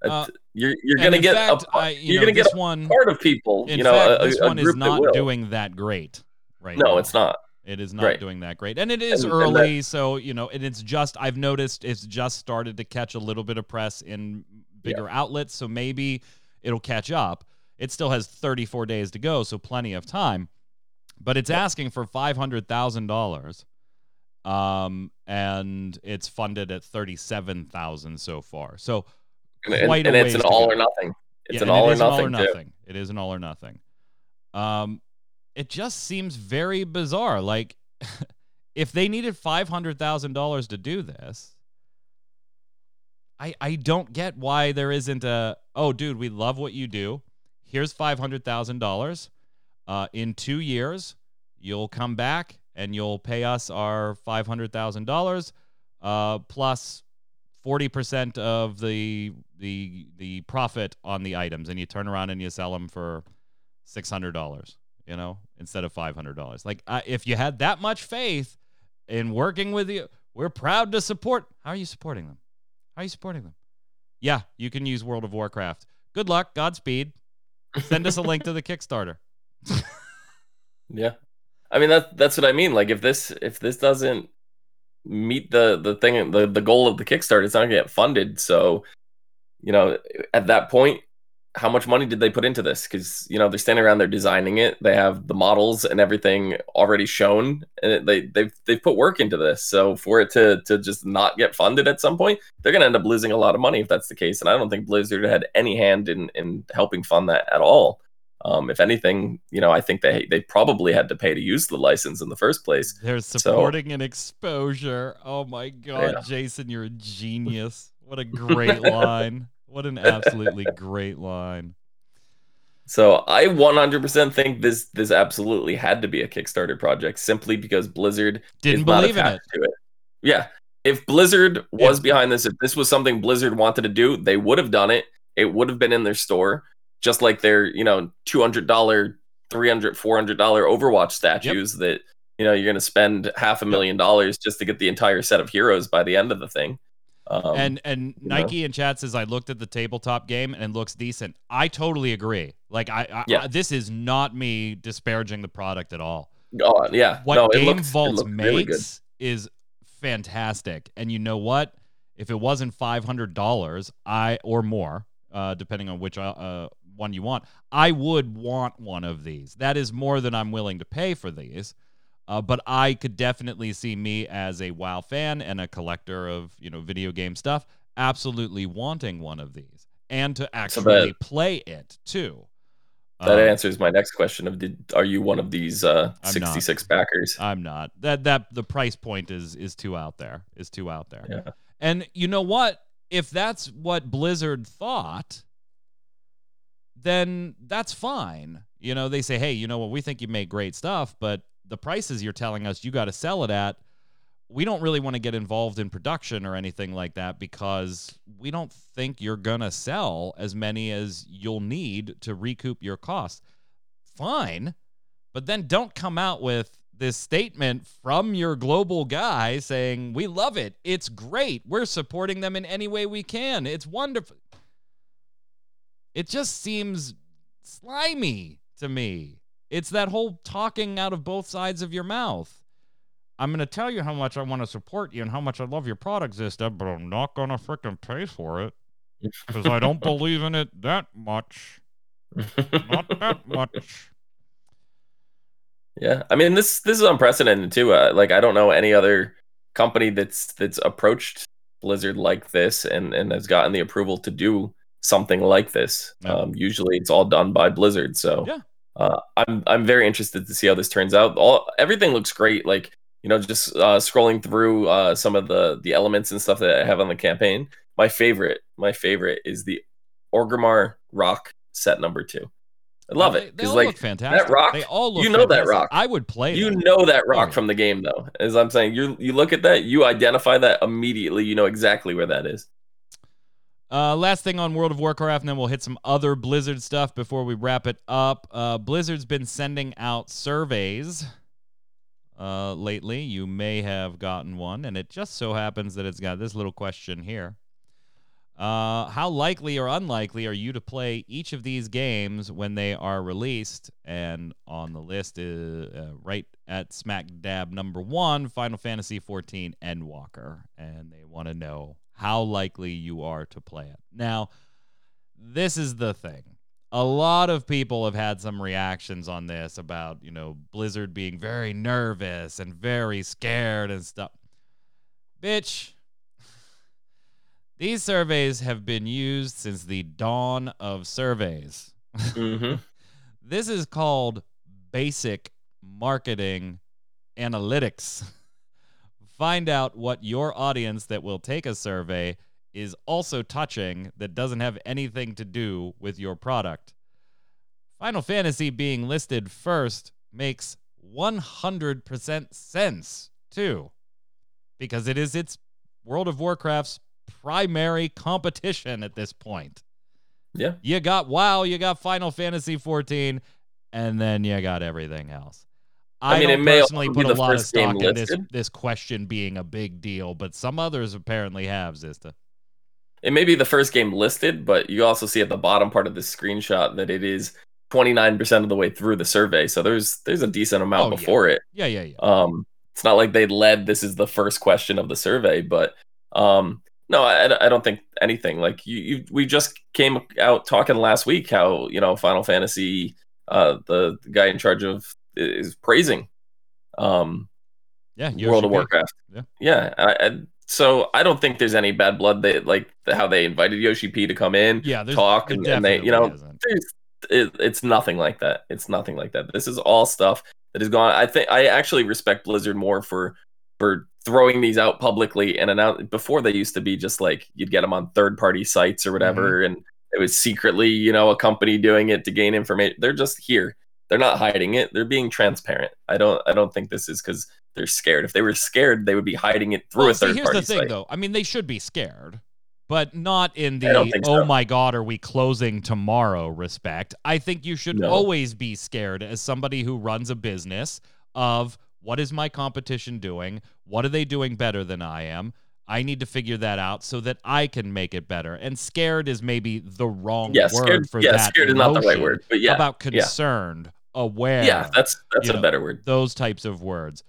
Uh, you're you're gonna get fact, a, I, you are gonna get one part of people. In you know, fact, a, this a one is not doing that great. Right. Now. No, now. it's not. It is not right. doing that great, and it is and, early. And that, so you know, and it's just I've noticed it's just started to catch a little bit of press in bigger yeah. outlets. So maybe it'll catch up. It still has 34 days to go, so plenty of time. But it's asking for five hundred thousand dollars, um, and it's funded at thirty-seven thousand so far. So and, quite and, a and it's an all go. or nothing. It's yeah, an all, it or nothing, all or nothing. Too. It is an all or nothing. Um, it just seems very bizarre. Like, if they needed five hundred thousand dollars to do this, I I don't get why there isn't a oh, dude, we love what you do. Here's five hundred thousand dollars. Uh, in two years, you'll come back and you'll pay us our five hundred thousand uh, dollars, plus forty percent of the the the profit on the items, and you turn around and you sell them for six hundred dollars. You know, instead of five hundred dollars. Like, if you had that much faith in working with you, we're proud to support. How are you supporting them? How are you supporting them? Yeah, you can use World of Warcraft. Good luck. Godspeed. Send us a link to the Kickstarter. yeah. I mean that that's what I mean. Like if this if this doesn't meet the the thing the the goal of the Kickstarter, it's not gonna get funded. So, you know, at that point, how much money did they put into this? Because you know they're standing around, they're designing it, they have the models and everything already shown, and they they've they've put work into this. So for it to to just not get funded at some point, they're gonna end up losing a lot of money if that's the case. And I don't think Blizzard had any hand in in helping fund that at all. Um, if anything, you know, I think they they probably had to pay to use the license in the first place. They're supporting so, an exposure. Oh my god, yeah. Jason, you're a genius. What a great line. What an absolutely great line. So I 100% think this this absolutely had to be a Kickstarter project simply because Blizzard didn't believe in it. it. Yeah, if Blizzard was yeah. behind this, if this was something Blizzard wanted to do, they would have done it. It would have been in their store just like their you know two hundred dollar, three hundred, four hundred dollar Overwatch statues yep. that you know you're going to spend half a million dollars just to get the entire set of heroes by the end of the thing. Um, and and Nike know. in chat says I looked at the tabletop game and it looks decent. I totally agree. Like I, I, yeah. I this is not me disparaging the product at all. Oh yeah, what no, Game looks, Vault makes really is fantastic. And you know what? If it wasn't five hundred dollars, I or more, uh, depending on which uh, uh one you want. I would want one of these. That is more than I'm willing to pay for these. Uh, but I could definitely see me as a WoW fan and a collector of you know video game stuff, absolutely wanting one of these and to actually so that, play it too. That um, answers my next question: Of did are you one of these uh, 66 not. backers? I'm not. That that the price point is is too out there. Is too out there. Yeah. And you know what? If that's what Blizzard thought, then that's fine. You know, they say, hey, you know what, we think you make great stuff, but the prices you're telling us you got to sell it at, we don't really want to get involved in production or anything like that because we don't think you're going to sell as many as you'll need to recoup your costs. Fine. But then don't come out with this statement from your global guy saying, We love it. It's great. We're supporting them in any way we can. It's wonderful. It just seems slimy to me. It's that whole talking out of both sides of your mouth. I'm going to tell you how much I want to support you and how much I love your product, Zista, but I'm not going to freaking pay for it because I don't believe in it that much. not that much. Yeah, I mean this this is unprecedented too. Uh, like I don't know any other company that's that's approached Blizzard like this and and has gotten the approval to do something like this. Yeah. Um, usually, it's all done by Blizzard. So Yeah. Uh, I'm I'm very interested to see how this turns out. All everything looks great. Like you know, just uh, scrolling through uh, some of the the elements and stuff that I have on the campaign. My favorite, my favorite is the Orgrimmar Rock set number two. I love They- it They because all like look fantastic. rock, they all look you know that rock. I would play you that. know that rock yeah. from the game though. As I'm saying, you you look at that, you identify that immediately. You know exactly where that is. Uh, last thing on World of Warcraft, and then we'll hit some other Blizzard stuff before we wrap it up. Uh, Blizzard's been sending out surveys uh, lately. You may have gotten one, and it just so happens that it's got this little question here. Uh, how likely or unlikely are you to play each of these games when they are released? And on the list is uh, right at smack dab number one, Final Fantasy XIV Endwalker, and they want to know how likely you are to play it. Now, this is the thing. A lot of people have had some reactions on this about, you know, Blizzard being very nervous and very scared and stuff. Bitch, these surveys have been used since the dawn of surveys. hmm This is called basic marketing analytics. Find out what your audience that will take a survey is also touching that doesn't have anything to do with your product. Final Fantasy being listed first makes 100% sense, too, because it is its World of Warcraft's primary competition at this point. Yeah. You got WoW, you got Final Fantasy 14, and then you got everything else. I, I mean, don't it may personally put a lot of stock in this this question being a big deal, but some others apparently have, Zista. It may be the first game listed, but you also see at the bottom part of the screenshot that it is 29% of the way through the survey. So there's there's a decent amount Oh, yeah. before it. Yeah, yeah, yeah. Um, it's not like they led. This is the first question of the survey, but um, no, I, I don't think anything. Like you, you, we just came out talking last week how you know Final Fantasy, uh, the, the guy in charge of is praising, um, Yeah, World Yoshi of P. Warcraft. Yeah. yeah. I, I, so I don't think there's any bad blood. They like how they invited Yoshi P to come in, Yeah, talk, and, and they, you know, definitely isn't. there's, it, it's nothing like that. It's nothing like that. This is all stuff that is has gone. I think I actually respect Blizzard more for for throwing these out publicly and announce before they used to be just like you'd get them on third party sites or whatever, Mm-hmm. and it was secretly you know a company doing it to gain information. They're just here. They're not hiding it. They're being transparent. I don't. I don't think this is because they're scared. If they were scared, they would be hiding it through Well, a see, here's party the thing, site. though. I mean, they should be scared, but not in the "oh so. my god, are we closing tomorrow?" respect. I think you should No. always be scared as somebody who runs a business of what is my competition doing? What are they doing better than I am? I need to figure that out so that I can make it better. And scared is maybe the wrong Yeah, word scared. for Yeah, that. scared is not the right word, but yeah, about yeah. concerned, aware? yeah, that's that's a know, better word. those types of words.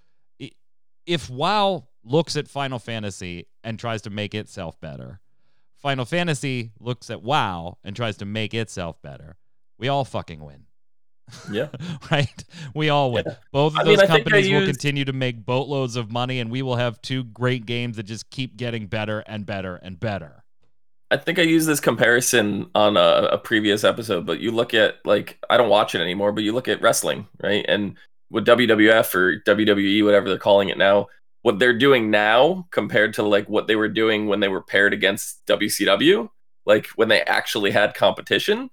If WoW looks at Final Fantasy and tries to make itself better, Final Fantasy looks at WoW and tries to make itself better, we all fucking win. Yeah. right? We all win. Yeah. Both of I those think companies will used- continue to make boatloads of money, and we will have two great games that just keep getting better and better and better. I think I used this comparison on a, a previous episode, but you look at like I don't watch it anymore, but you look at wrestling, right? And with WWF or WWE, whatever they're calling it now, what they're doing now compared to like what they were doing when they were paired against WCW, like when they actually had competition,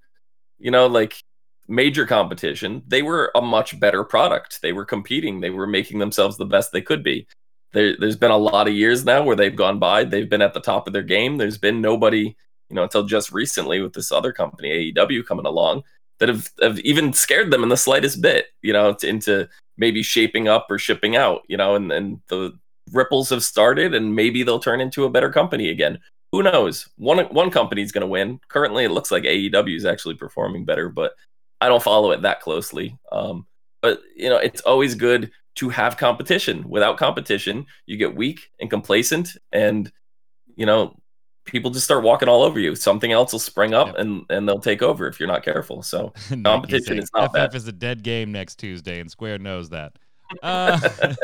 you know, like major competition, they were a much better product. They were competing, they were making themselves the best they could be. There, there's been a lot of years now where they've gone by. They've been at the top of their game. There's been nobody, you know, until just recently with this other company, AEW, coming along that have, have even scared them in the slightest bit, you know, to, into maybe shaping up or shipping out, you know, and, and the ripples have started and maybe they'll turn into a better company again. Who knows? One one company's going to win. Currently, it looks like AEW is actually performing better, but I don't follow it that closely. Um, but you know, it's always good to have competition. Without competition, you get weak and complacent, and you know, people just start walking all over you. Something else will spring up, Yep. and and they'll take over if you're not careful. So Competition is not FF bad. is a dead game next Tuesday, and Square knows that. Uh,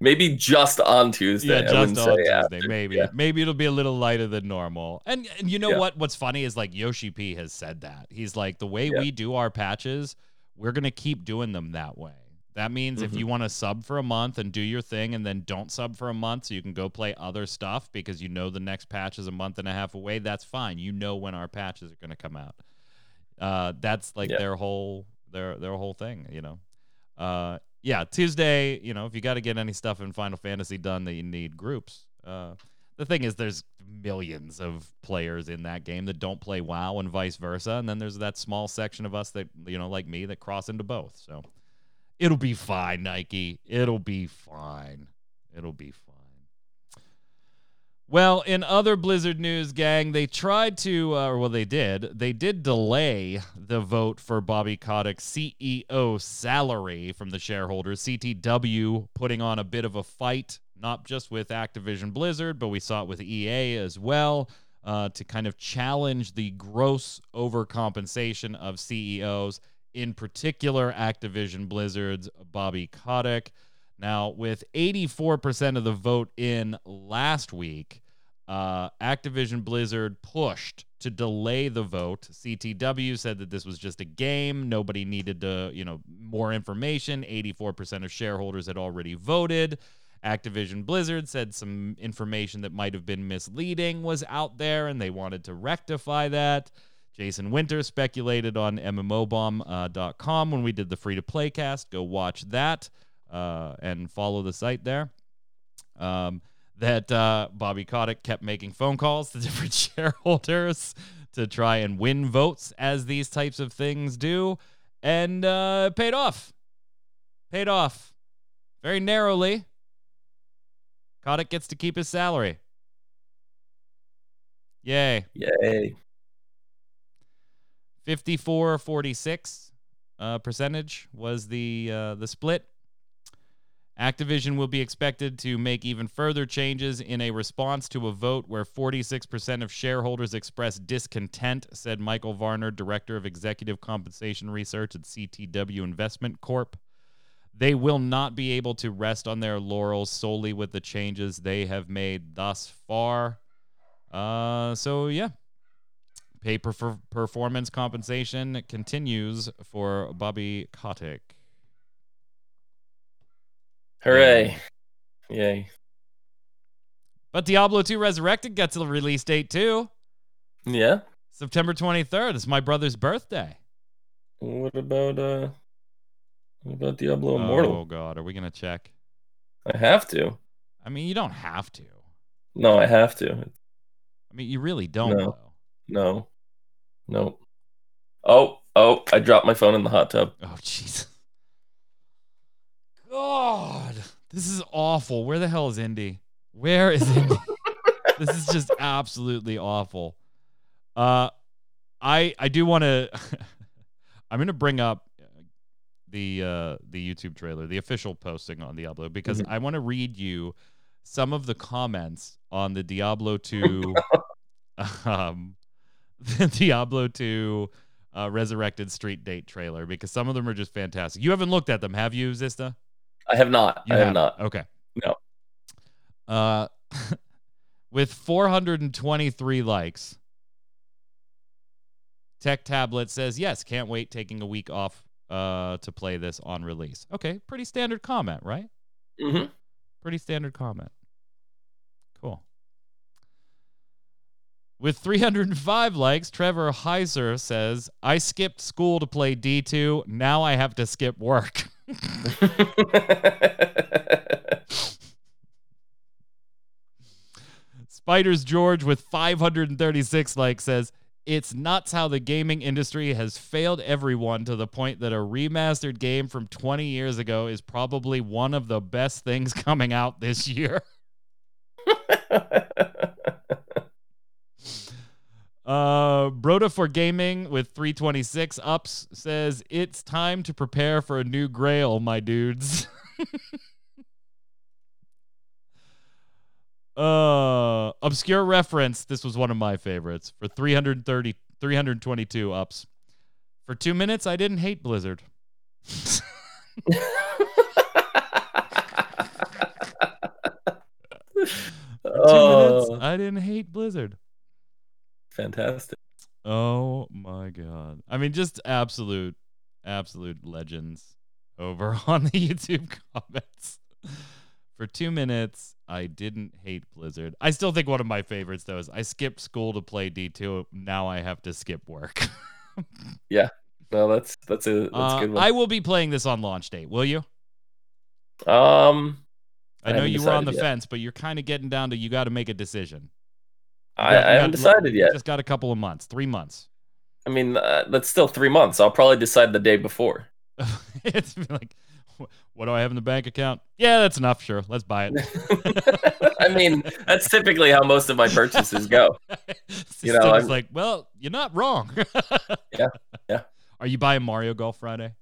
Maybe just on Tuesday. Yeah, just on Tuesday. after. Maybe, Yeah. maybe it'll be a little lighter than normal. And, and you know Yeah. what? What's funny is like Yoshi P has said that he's like the way Yeah. we do our patches, we're gonna keep doing them that way. That means if Mhm. you want to sub for a month and do your thing, and then don't sub for a month, so you can go play other stuff because you know the next patch is a month and a half away. That's fine. You know when our patches are gonna come out. Uh, that's like Yeah. their whole their their whole thing. You know. Uh, yeah, Tuesday, you know, if you got to get any stuff in Final Fantasy done that you need groups. Uh, the thing is, there's millions of players in that game that don't play WoW and vice versa. And then there's that small section of us that, you know, like me, that cross into both. So it'll be fine, Nike. It'll be fine. It'll be fine. Well, in other Blizzard news, gang, they tried to, uh, well, they did. They did delay the vote for Bobby Kotick's CEO salary from the shareholders. CTW putting on a bit of a fight, not just with Activision Blizzard, but we saw it with EA as well, uh, to kind of challenge the gross overcompensation of CEOs, in particular Activision Blizzard's Bobby Kotick. Now, with 84% of the vote in last week, uh, Activision Blizzard pushed to delay the vote. CTW said that this was just a game. Nobody needed to, you know, more information. 84% of shareholders had already voted. Activision Blizzard said some information that might have been misleading was out there and they wanted to rectify that. Jason Winter speculated on MMOBomb.com when we did the free to play cast. Go watch that uh, and follow the site there. Um, that uh, Bobby Kotick kept making phone calls to different shareholders to try and win votes, as these types of things do, and uh, paid off. Paid off very narrowly. Kotick gets to keep his salary. Yay. Yay. 54 46 uh, percentage was the uh, the split. Activision will be expected to make even further changes in a response to a vote where 46% of shareholders expressed discontent, said Michael Varner, Director of Executive Compensation Research at CTW Investment Corp. They will not be able to rest on their laurels solely with the changes they have made thus far. Uh, so, yeah, pay per- performance compensation continues for Bobby Kotick. Hooray. Yay. But Diablo 2 Resurrected gets a release date too. Yeah. September 23rd. It's my brother's birthday. What about uh what about Diablo Immortal? Oh god, are we going to check? I have to. I mean, you don't have to. No, I have to. I mean, you really don't No. though. No. No. Oh, oh, I dropped my phone in the hot tub. Oh jeez. God, this is awful. Where the hell is Indy? Where is Indy? this is just absolutely awful. Uh, I I do want to. I'm going to bring up the uh the YouTube trailer, the official posting on Diablo, because Mhm. I want to read you some of the comments on the Diablo 2, um, the Diablo 2 uh, Resurrected Street Date trailer, because some of them are just fantastic. You haven't looked at them, have you, Zista? I have not. You I have not. Okay. No. Uh, with 423 likes, Tech Tablet says yes. Can't wait. Taking a week off uh to play this on release. Okay, pretty standard comment, right? hmm Pretty standard comment. Cool. With 305 likes, Trevor Heiser says, I skipped school to play D2. Now I have to skip work. Spiders George with 536 likes says, It's nuts how the gaming industry has failed everyone to the point that a remastered game from 20 years ago is probably one of the best things coming out this year. Uh, Broda for Gaming with 326 ups says, It's time to prepare for a new grail, my dudes. uh, obscure reference. This was one of my favorites for 330, 322 ups. For two minutes, I didn't hate Blizzard. two Oh. minutes, I didn't hate Blizzard. Fantastic. Oh my god. I mean, just absolute, absolute legends over on the YouTube comments. For two minutes, I didn't hate Blizzard. I still think one of my favorites though is I skipped school to play D2. Now I have to skip work. Yeah. No, that's that's a that's Uh, a good one. I will be playing this on launch date. Will you? um, I know you were on the yet. fence, but you're kind of getting down to you got to make a decision. I, I haven't decided yet. Just got a couple of months, three months. I mean, uh, that's still three months. I'll probably decide the day before. it's like, what do I have in the bank account? Yeah, that's enough. Sure, let's buy it. I mean, that's typically how most of my purchases go. You know, I'm- like, well, you're not wrong. Yeah, yeah. Are you buying Mario Golf Friday?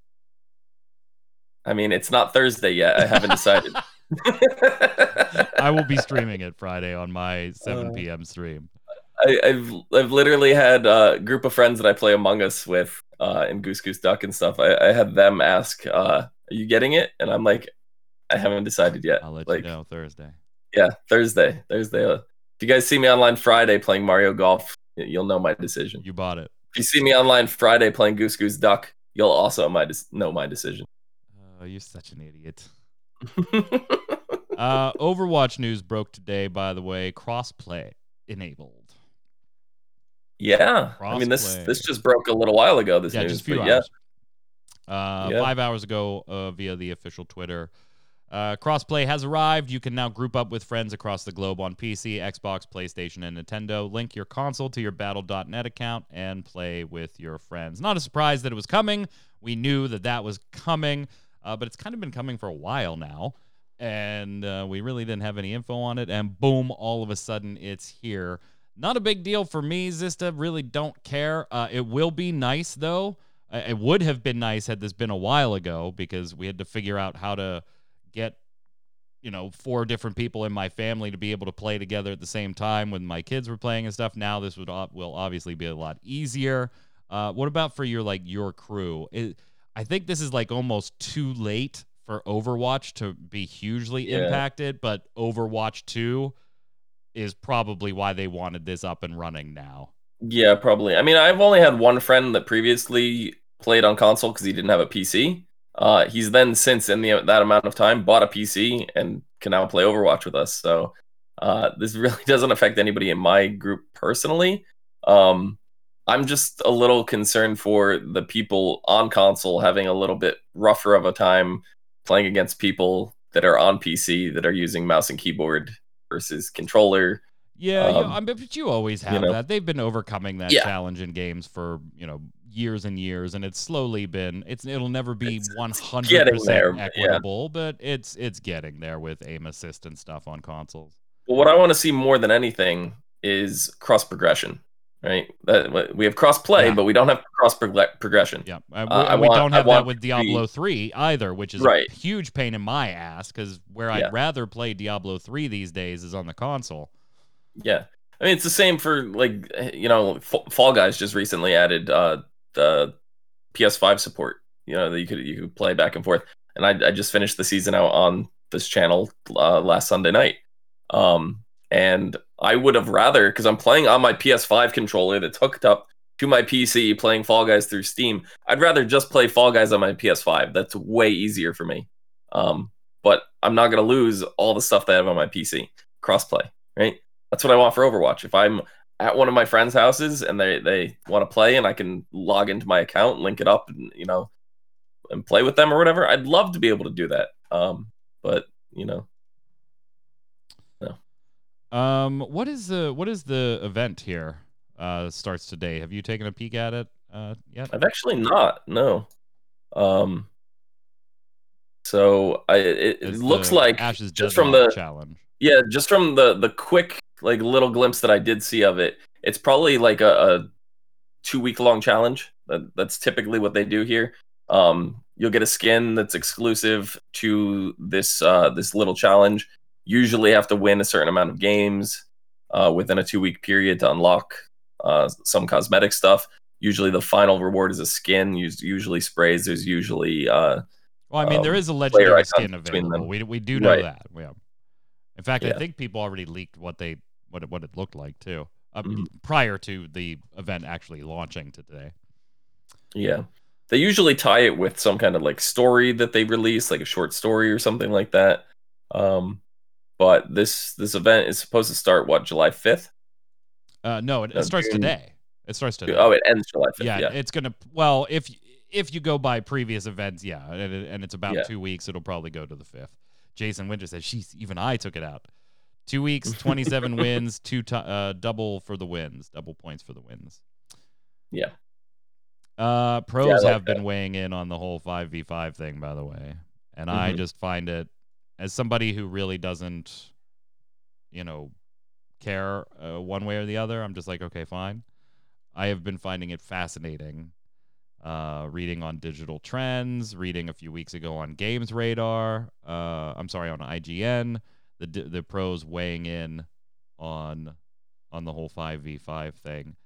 I mean, it's not Thursday yet. I haven't decided. I will be streaming it Friday on my 7 Uh, p.m. stream. I, I've I've literally had a group of friends that I play Among Us with uh, in Goose Goose Duck and stuff. I, I had them ask, uh, "Are you getting it?" And I'm like, "I haven't decided yet." I'll let like, you know Thursday. yeah, Thursday, Thursday. Uh, if you guys see me online Friday playing Mario Golf, you'll know my decision. You bought it. If you see me online Friday playing Goose Goose Duck, you'll also my des- know my decision. Oh, you're such an idiot. Uh, Overwatch news broke today, by the way. Crossplay enabled. yeah, I mean this Crossplay. this just broke a little while ago. This yeah, news, just a few but yeah. Uh, Yeah. Five hours ago, uh, via the official Twitter. Uh, crossplay has arrived. You can now group up with friends across the globe on PC, Xbox, PlayStation, and Nintendo. Link your console to your Battle.net account and play with your friends. Not a surprise that it was coming. We knew that that was coming, uh, but it's kind of been coming for a while now. And uh, we really didn't have any info on it. And boom, all of a sudden it's here. Not a big deal for me, Zista. Really don't care. Uh, it will be nice, though. It would have been nice had this been a while ago because we had to figure out how to get, you know, four different people in my family to be able to play together at the same time when my kids were playing and stuff. Now this would will obviously be a lot easier. Uh, what about for your like your crew? It, I think this is like almost too late for Overwatch to be hugely Yeah. impacted, but Overwatch 2 is probably why they wanted this up and running now. Yeah, probably. I mean, I've only had one friend that previously played on console because he didn't have a PC. Uh, he's then since in the that amount of time bought a PC and can now play Overwatch with us. So uh, this really doesn't affect anybody in my group personally. Um, I'm just a little concerned for the people on console having a little bit rougher of a time playing against people that are on PC that are using mouse and keyboard versus controller. Yeah, you, Um, I mean, but you always have know. that. They've been overcoming that Yeah. challenge in games for you know years and years, and it's slowly been. It's it'll never be one hundred percent there, but yeah. equitable, but it's it's getting there with aim assist and stuff on consoles. But what I want to see more than anything is cross progression, right? That we have cross play, Yeah. but we don't have cross prog- progression. Yeah, uh, we, Uh, we want- don't have that with Diablo three either, which is Right. a huge pain in my ass. Because where Yeah. I'd rather play Diablo three these days is on the console. Yeah, I mean it's the same for like you know F- Fall Guys just recently added uh the PS5 support. You know that you could you could play back and forth, and I I just finished the season out on this channel uh, last Sunday night. Um, and I would have rather because I'm playing on my PS5 controller that's hooked up to my PC, playing Fall Guys through Steam. I'd rather just play Fall Guys on my PS5. That's way easier for me. Um, but I'm not gonna lose all the stuff that I have on my PC. Crossplay, right? That's what I want for Overwatch. If I'm at one of my friends' houses and they they want to play and I can log into my account, link it up, and you know, and play with them or whatever, I'd love to be able to do that. Um, but you know, Um, what is the what is the event here? Uh, starts today. Have you taken a peek at it? Uh, yet? I've actually not. No. Um. So I it, it looks like Ashe's just from the challenge. yeah, just from the the quick like little glimpse that I did see of it, it's probably like a, a two week long challenge. That, that's typically what they do here. Um, you'll get a skin that's exclusive to this uh, this little challenge. Usually, have to win a certain amount of games uh, within a two week period to unlock uh, some cosmetic stuff. Usually, the final reward is a skin. us- Usually, sprays. There's usually uh, Well, I mean, there um, is a legendary skin available. We we do know Right. that. Yeah. In fact, I think people already leaked what they what it, what it looked like too, Mhm. prior to the event actually launching today. Yeah. They usually tie it with some kind of like story that they release, like a short story or something like that. Um, but this this event is supposed to start what July fifth. Uh, no, it, No, it starts June- today. It starts today. Oh, it ends July fifth. yeah, Yeah. it's gonna. Well, if if you go by previous events, yeah, and, and it's about Yeah. two weeks, it'll probably go to the fifth. Jason Winter says, "She's even I took it out. Two weeks, twenty-seven wins, two ti uh, double for the wins, double points for the wins." Yeah. Uh, pros like have been weighing in on the whole five v five thing, by the way, and I Mhm. just find it as somebody who really doesn't, you know, care uh, one way or the other. I'm just like, okay, fine. I have been finding it fascinating. Uh, reading on digital trends, reading a few weeks ago on Games Radar. Uh, I'm sorry, on IGN. The the pros weighing in on on the whole five v five thing.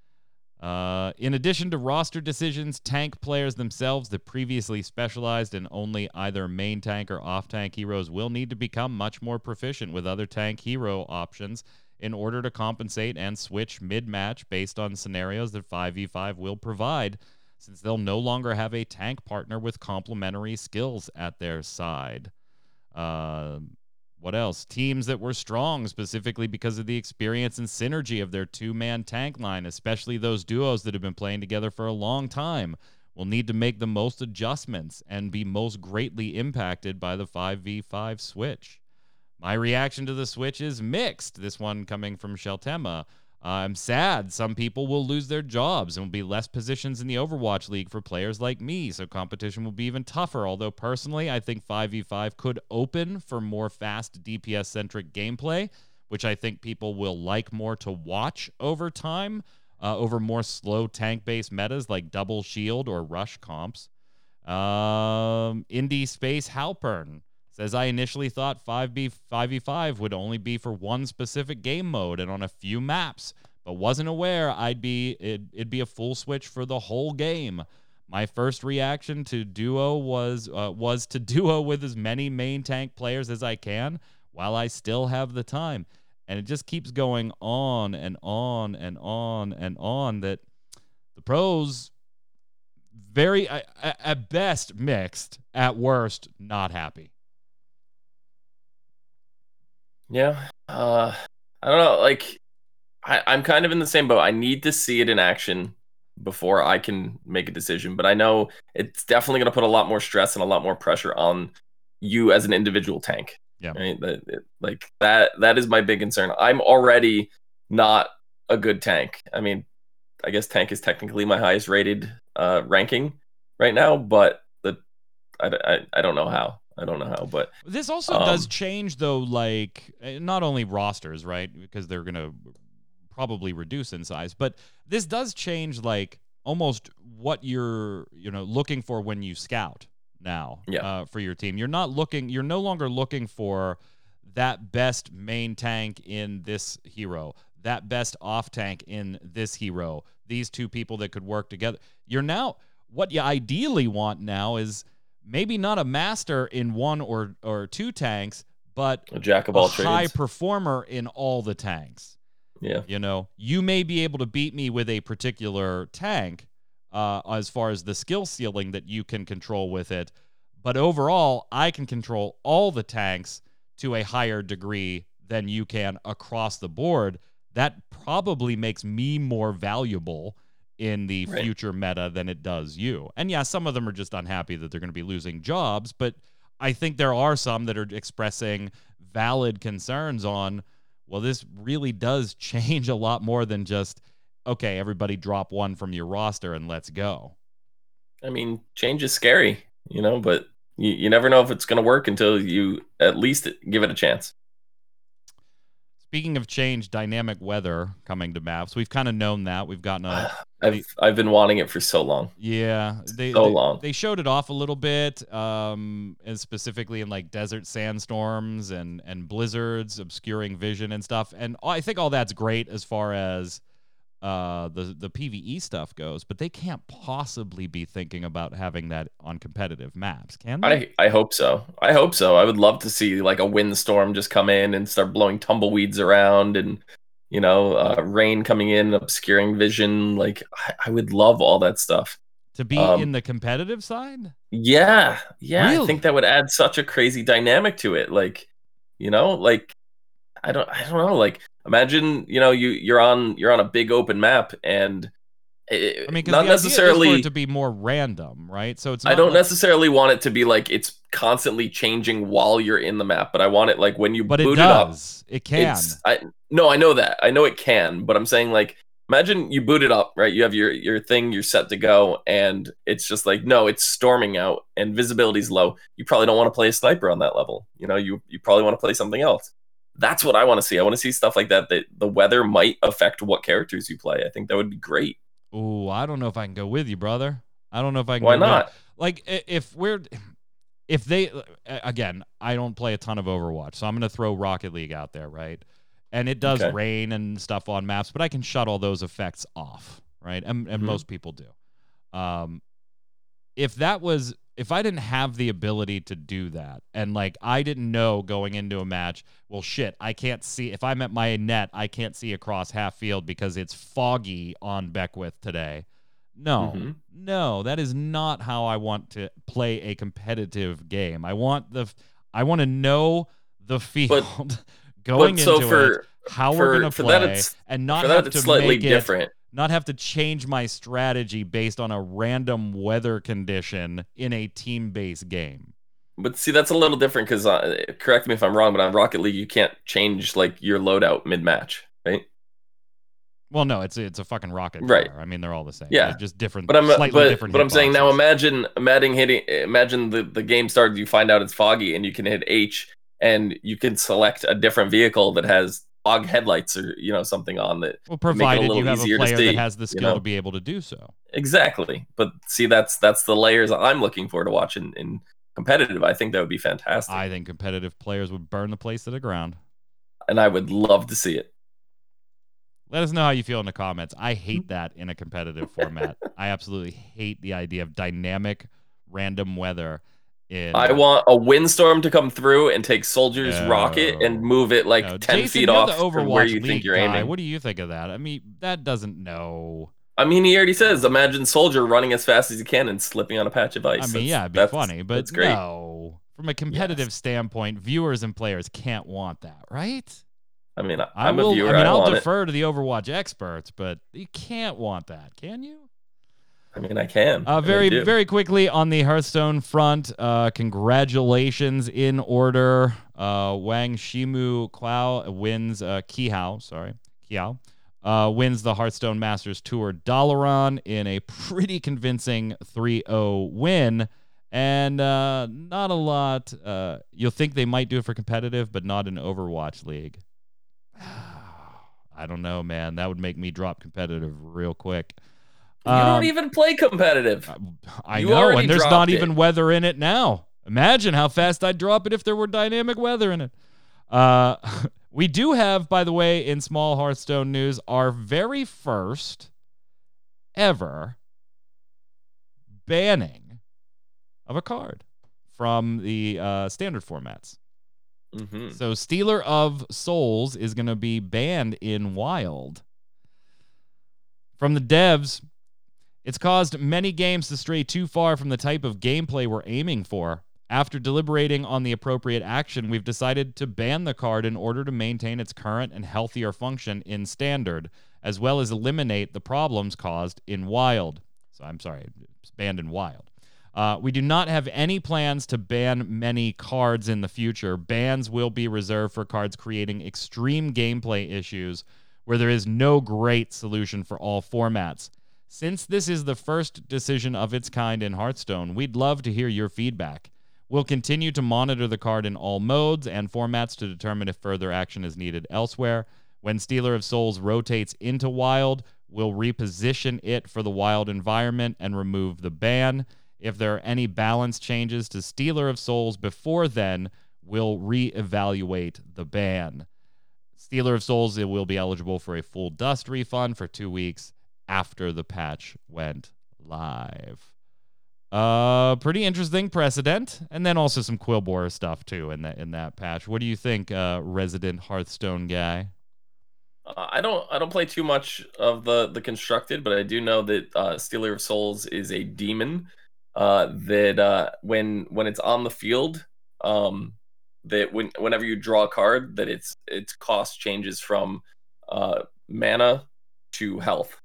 Uh, in addition to roster decisions, tank players themselves that previously specialized in only either main tank or off tank heroes will need to become much more proficient with other tank hero options in order to compensate and switch mid match based on scenarios that 5v5 will provide, since they'll no longer have a tank partner with complementary skills at their side. Uh, what else? Teams that were strong specifically because of the experience and synergy of their two man tank line, especially those duos that have been playing together for a long time, will need to make the most adjustments and be most greatly impacted by the 5v5 switch. My reaction to the switch is mixed. This one coming from Sheltema. I'm sad. Some people will lose their jobs and will be less positions in the Overwatch League for players like me, so competition will be even tougher. Although, personally, I think 5v5 could open for more fast DPS centric gameplay, which I think people will like more to watch over time, uh, over more slow tank based metas like double shield or rush comps. Um, Indy Space Halpern says I initially thought 5B 5v5 would only be for one specific game mode and on a few maps, but wasn't aware I'd be it, it'd be a full switch for the whole game. My first reaction to duo was uh, was to duo with as many main tank players as I can while I still have the time. And it just keeps going on and on and on and on that the pros very at best mixed, at worst not happy. Yeah. Uh I don't know, like I, I'm kind of in the same boat. I need to see it in action before I can make a decision. But I know it's definitely gonna put a lot more stress and a lot more pressure on you as an individual tank. Yeah. Right. That, it- like that that is my big concern. I'm already not a good tank. I mean, I guess tank is technically my highest rated uh ranking right now, but the I, I, I don't know how. I don't know how, but This also does Um, change though, like eh, not only rosters, right? Because they're gonna probably reduce in size, but this does change like almost what you're you know looking for when you scout now Yeah. uh, for your team. You're not looking. You're no longer looking for that best main tank in this hero, that best off tank in this hero. These two people that could work together. You're now what you ideally want now is maybe not a master in one or or two tanks, but a jack of a all high performer in all the tanks. yeah. You know, you may be able to beat me with a particular tank uh, as far as the skill ceiling that you can control with it, but overall, I can control all the tanks to a higher degree than you can across the board. That probably makes me more valuable in the Right. future meta than it does you. And yeah, some of them are just unhappy that they're going to be losing jobs, but I think there are some that are expressing valid concerns on, well, this really does change a lot more than just, okay, everybody drop one from your roster and let's go. I mean, change is scary, you know, but you, you never know if it's going to work until you at least give it a chance. Speaking of change, dynamic weather coming to maps. We've kind of known that. We've gotten a I've I've been wanting it for so long. yeah. They So they, long. they showed it off a little bit, um, and specifically in like desert sandstorms and and blizzards obscuring vision and stuff. And I think all that's great as far as uh, the the PVE stuff goes, but they can't possibly be thinking about having that on competitive maps, can they? I I hope so. I hope so. I would love to see like a windstorm just come in and start blowing tumbleweeds around and you know uh, rain coming in obscuring vision. Like I, I would love all that stuff. to be um, in the competitive side. Yeah, yeah. I think that would add such a crazy dynamic to it. Like, you know, like I don't, I don't know. Like, imagine, you know, you you're on you're on a big open map, and I mean, not the idea is for necessarily. it to be more random, right? So it's I don't like- necessarily want it to be like it's constantly changing while you're in the map, but I want it like when you but it boot it up. It can. It's, I no, I know that. I know it can, but I'm saying like imagine you boot it up, right? You have your your thing, you're set to go, and it's just like no, it's storming out and visibility's low. You probably don't want to play a sniper on that level. You know, you you probably want to play something else. That's what I want to see. I want to see stuff like that. That the weather might affect what characters you play. I think that would be great. Ooh, I don't know if I can go with you, brother. I don't know if I can. Why go with- not? like if we're if they again i don't play a ton of overwatch so i'm going to throw rocket league out there right and it does Okay. rain and stuff on maps but i can shut all those effects off right and, and Mhm. most people do um if that was if i didn't have the ability to do that and like i didn't know going into a match well shit i can't see if i'm at my net i can't see across half field because it's foggy on beckwith today no Mhm. no that is not how i want to play a competitive game i want the i want to know the field going But so into for it how for- we're gonna play and not have to slightly make it different. Not have to change my strategy based on a random weather condition in a team-based game. But see, that's a little different because uh, correct me if I'm wrong, but on Rocket League you can't change like your loadout mid match, right? Well, no, it's it's a fucking rocket Right. I mean, they're all the same. Yeah. They're just different. But I'm slightly but, different. but I'm saying now imagine imagine hitting imagine the, the game started you find out it's foggy and you can hit H and you can select a different vehicle that has fog headlights or you know something on that well, make it a provided little you have a player see, that has the you skill know? to be able to do so. exactly. But see that's that's the layers I'm looking for to watch in, in competitive. I think that would be fantastic. I think competitive players would burn the place to the ground. and I would love to see it. Let us know how you feel in the comments. I hate that in a competitive format. I absolutely hate the idea of dynamic random weather in I want a windstorm to come through and take Soldier's rocket and move it like No, 10 Jason, feet off from where you think you're guy. aiming. What do you think of that? I mean, that doesn't know. I mean, he already says, imagine Soldier running as fast as he can and slipping on a patch of ice. I mean, That's- yeah, it'd be that's- funny, but that's great. no. From a competitive standpoint, viewers and players can't want that, right? I mean, I- I I'm will. a viewer. I mean, I, I'll want defer to the Overwatch experts, but you can't want that, can you? I mean, I can. Uh, and I very, very quickly on the Hearthstone front, uh, congratulations in order. Uh, Wang Shimu Kwao wins, uh, Kihao, sorry, Kiao, uh, wins the Hearthstone Masters Tour Dalaran in a pretty convincing 3 0 win. And uh, not a lot. Uh, you'll think they might do it for competitive, but not in Overwatch League. I don't know, man. That would make me drop competitive real quick. You Um, don't even play competitive. I You know, and there's not dropped even it. weather in it now. Imagine how fast I'd drop it if there were dynamic weather in it. Uh, we do have, by the way, in small Hearthstone news, our very first ever banning of a card from the uh, standard formats. hmm So Stealer of Souls is going to be banned in Wild. From the devs, it's caused many games to stray too far from the type of gameplay we're aiming for. After deliberating on the appropriate action, we've decided to ban the card in order to maintain its current and healthier function in standard, as well as eliminate the problems caused in wild. So I'm sorry, banned in wild. Uh, we do not have any plans to ban many cards in the future. Bans will be reserved for cards creating extreme gameplay issues where there is no great solution for all formats. Since this is the first decision of its kind in Hearthstone, we'd love to hear your feedback. We'll continue to monitor the card in all modes and formats to determine if further action is needed elsewhere. When Stealer of Souls rotates into Wild, we'll reposition it for the Wild environment and remove the ban. If there are any balance changes to Stealer of Souls before then, we'll reevaluate the ban. Stealer of Souls, it will be eligible for a full dust refund for two weeks after the patch went live. Uh, pretty interesting precedent, and then also some Quilboar stuff too in that in that patch. What do you think, uh, resident Hearthstone guy? Uh, I don't I don't play too much of the the constructed, but I do know that uh, Stealer of Souls is a demon uh, that uh, when when it's on the field, um, that when whenever you draw a card, that its its cost changes from uh, mana to health.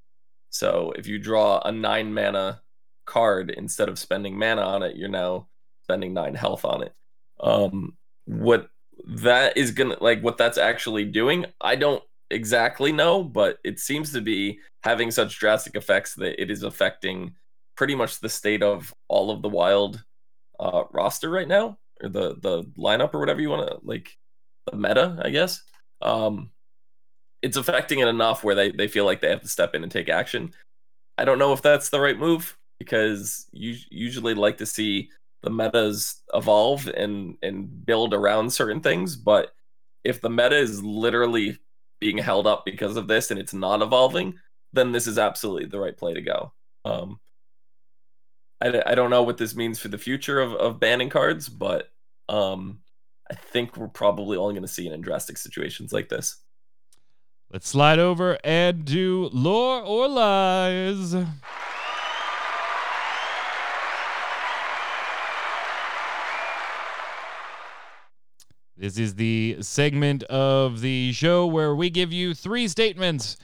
So if you draw a nine mana card instead of spending mana on it, you're now spending nine health on it. Um, what that is gonna like, what that's actually doing, I don't exactly know, but it seems to be having such drastic effects that it is affecting pretty much the state of all of the wild uh, roster right now, or the the lineup, or whatever you want to like, the meta, I guess. Um, it's affecting it enough where they, they feel like they have to step in and take action. I don't know if that's the right move because you usually like to see the metas evolve and and build around certain things, but if the meta is literally being held up because of this and it's not evolving, then this is absolutely the right play to go. Um, I, I don't know what this means for the future of, of banning cards, but um, I think we're probably only going to see it in drastic situations like this. Let's slide over and do lore or lies. This is the segment of the show where we give you three statements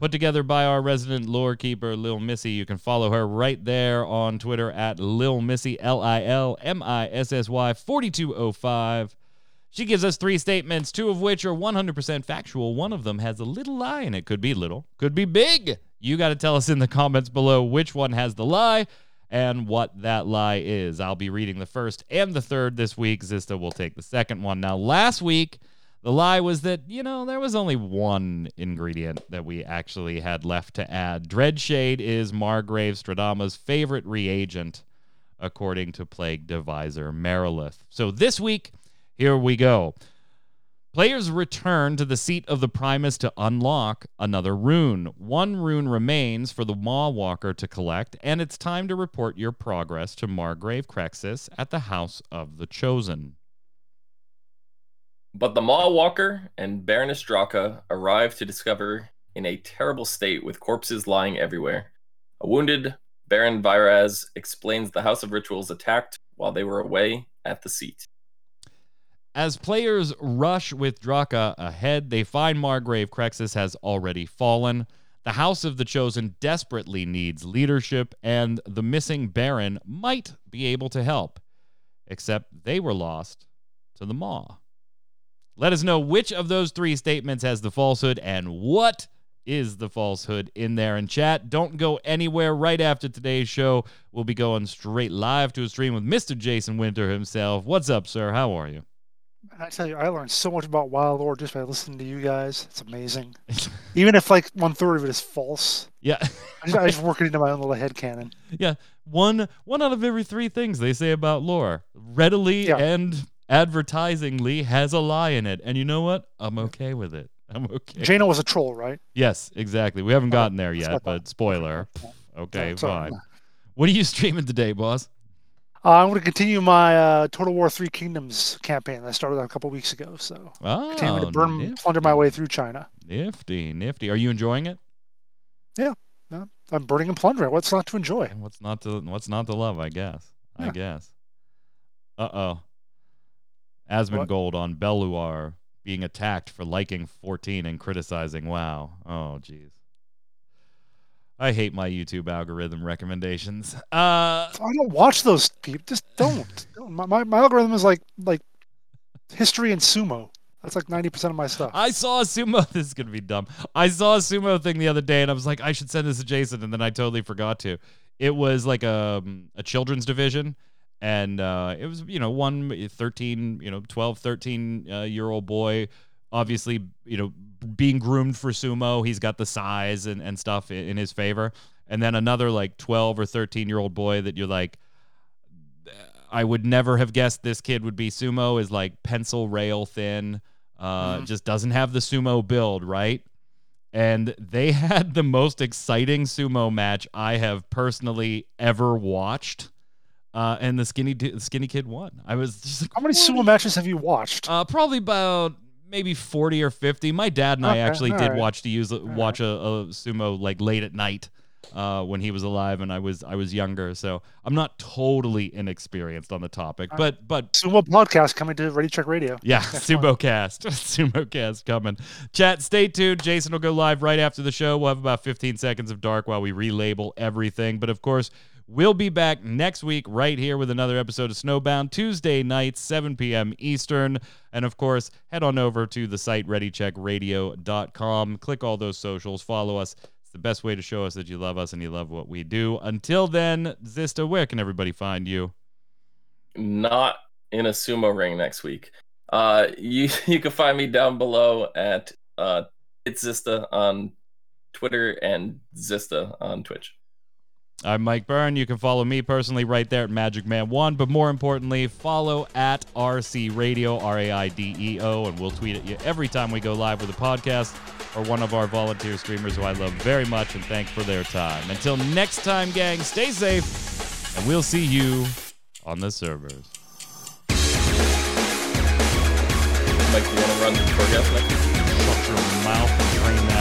put together by our resident lore keeper, Lil Missy. You can follow her right there on Twitter at Lil Missy, L I L M I S S Y 4205. She gives us three statements, two of which are 100% factual. One of them has a little lie, and it could be little, could be big. You got to tell us in the comments below which one has the lie and what that lie is. I'll be reading the first and the third this week. Zista will take the second one. Now, last week, the lie was that, you know, there was only one ingredient that we actually had left to add. Dreadshade is Margrave Stradama's favorite reagent, according to Plague Deviser Marileth. So this week, here we go. Players return to the seat of the Primus to unlock another rune. One rune remains for the Maw-Walker to collect, and it's time to report your progress to Margrave Krexus at the House of the Chosen. But the Maw-Walker and Baroness Draka arrive to discover in a terrible state with corpses lying everywhere. A wounded Baron Vyraz explains the House of Rituals attacked while they were away at the seat. As players rush with Draka ahead, they find Margrave Krexus has already fallen. The House of the Chosen desperately needs leadership, and the missing Baron might be able to help. Except they were lost to the Maw. Let us know which of those three statements has the falsehood and what is the falsehood in there in chat. Don't go anywhere right after today's show. We'll be going straight live to a stream with Mr. Jason Winter himself. What's up, sir? How are you? I tell you, I learned so much about Wild Lore just by listening to you guys. It's amazing. Even if like one third of it is false. Yeah. I, just, I just work it into my own little head canon. Yeah. One one out of every three things they say about lore readily yeah. and advertisingly has a lie in it. And you know what? I'm okay with it. I'm okay. Jaina was a troll, right? Yes, exactly. We haven't gotten there yet, but spoiler. Okay, fine. What are you streaming today, boss? Uh, I'm going to continue my uh, Total War Three Kingdoms campaign that I started a couple weeks ago. So oh, continuing to burn, nifty. plunder my way through China. Nifty, nifty. Are you enjoying it? Yeah, no, I'm burning and plundering. What's not to enjoy? What's not to What's not to love? I guess. Yeah. I guess. Uh oh. Asmongold on Bellular being attacked for liking 14 and criticizing WoW. Oh, jeez. I hate my YouTube algorithm recommendations. Uh, I don't watch those people. Just don't. my, my, my algorithm is like like history and sumo. That's like ninety percent of my stuff. I saw a sumo. This is gonna be dumb. I saw a sumo thing the other day, and I was like, I should send this to Jason, and then I totally forgot to. It was like a um, a children's division, and uh, it was you know one 13 you know 12 13 uh, year old boy obviously, you know, being groomed for sumo. He's got the size and, and stuff in, in his favor. And then another like 12 or 13 year old boy that you're like, I would never have guessed this kid would be sumo is like pencil rail thin, Uh, Mhm. Just doesn't have the sumo build, right? And they had the most exciting sumo match I have personally ever watched. Uh, and the skinny skinny kid won. I was just like, How many sumo matches have you watched? Uh, probably about maybe forty or fifty. My dad and I actually did right. watch to use watch a, a sumo like late at night uh, when he was alive and I was I was younger. So I'm not totally inexperienced on the topic, Uh, but but Sumo podcast coming to Ready Check Radio. yeah, Excellent. SumoCast. SumoCast coming. Chat, stay tuned. Jason will go live right after the show. We'll have about 15 seconds of dark while we relabel everything. But of course, we'll be back next week right here with another episode of Snowbound Tuesday nights, 7 p.m. Eastern. And of course, head on over to the site readycheckradio.com. Click all those socials. Follow us. It's the best way to show us that you love us and you love what we do. Until then, Zista, where can everybody find you? Not in a sumo ring next week. Uh, you you can find me down below at uh, it's Zista on Twitter and Zista on Twitch. I'm Mike Byrne. You can follow me personally right there at Magic Man One, but more importantly, follow at RC Radio, R A I D E O, and we'll tweet at you every time we go live with a podcast or one of our volunteer streamers who I love very much and thank for their time. Until next time, gang, stay safe, and we'll see you on the servers. Mike, you want to run the forecast next? Shut your mouth and train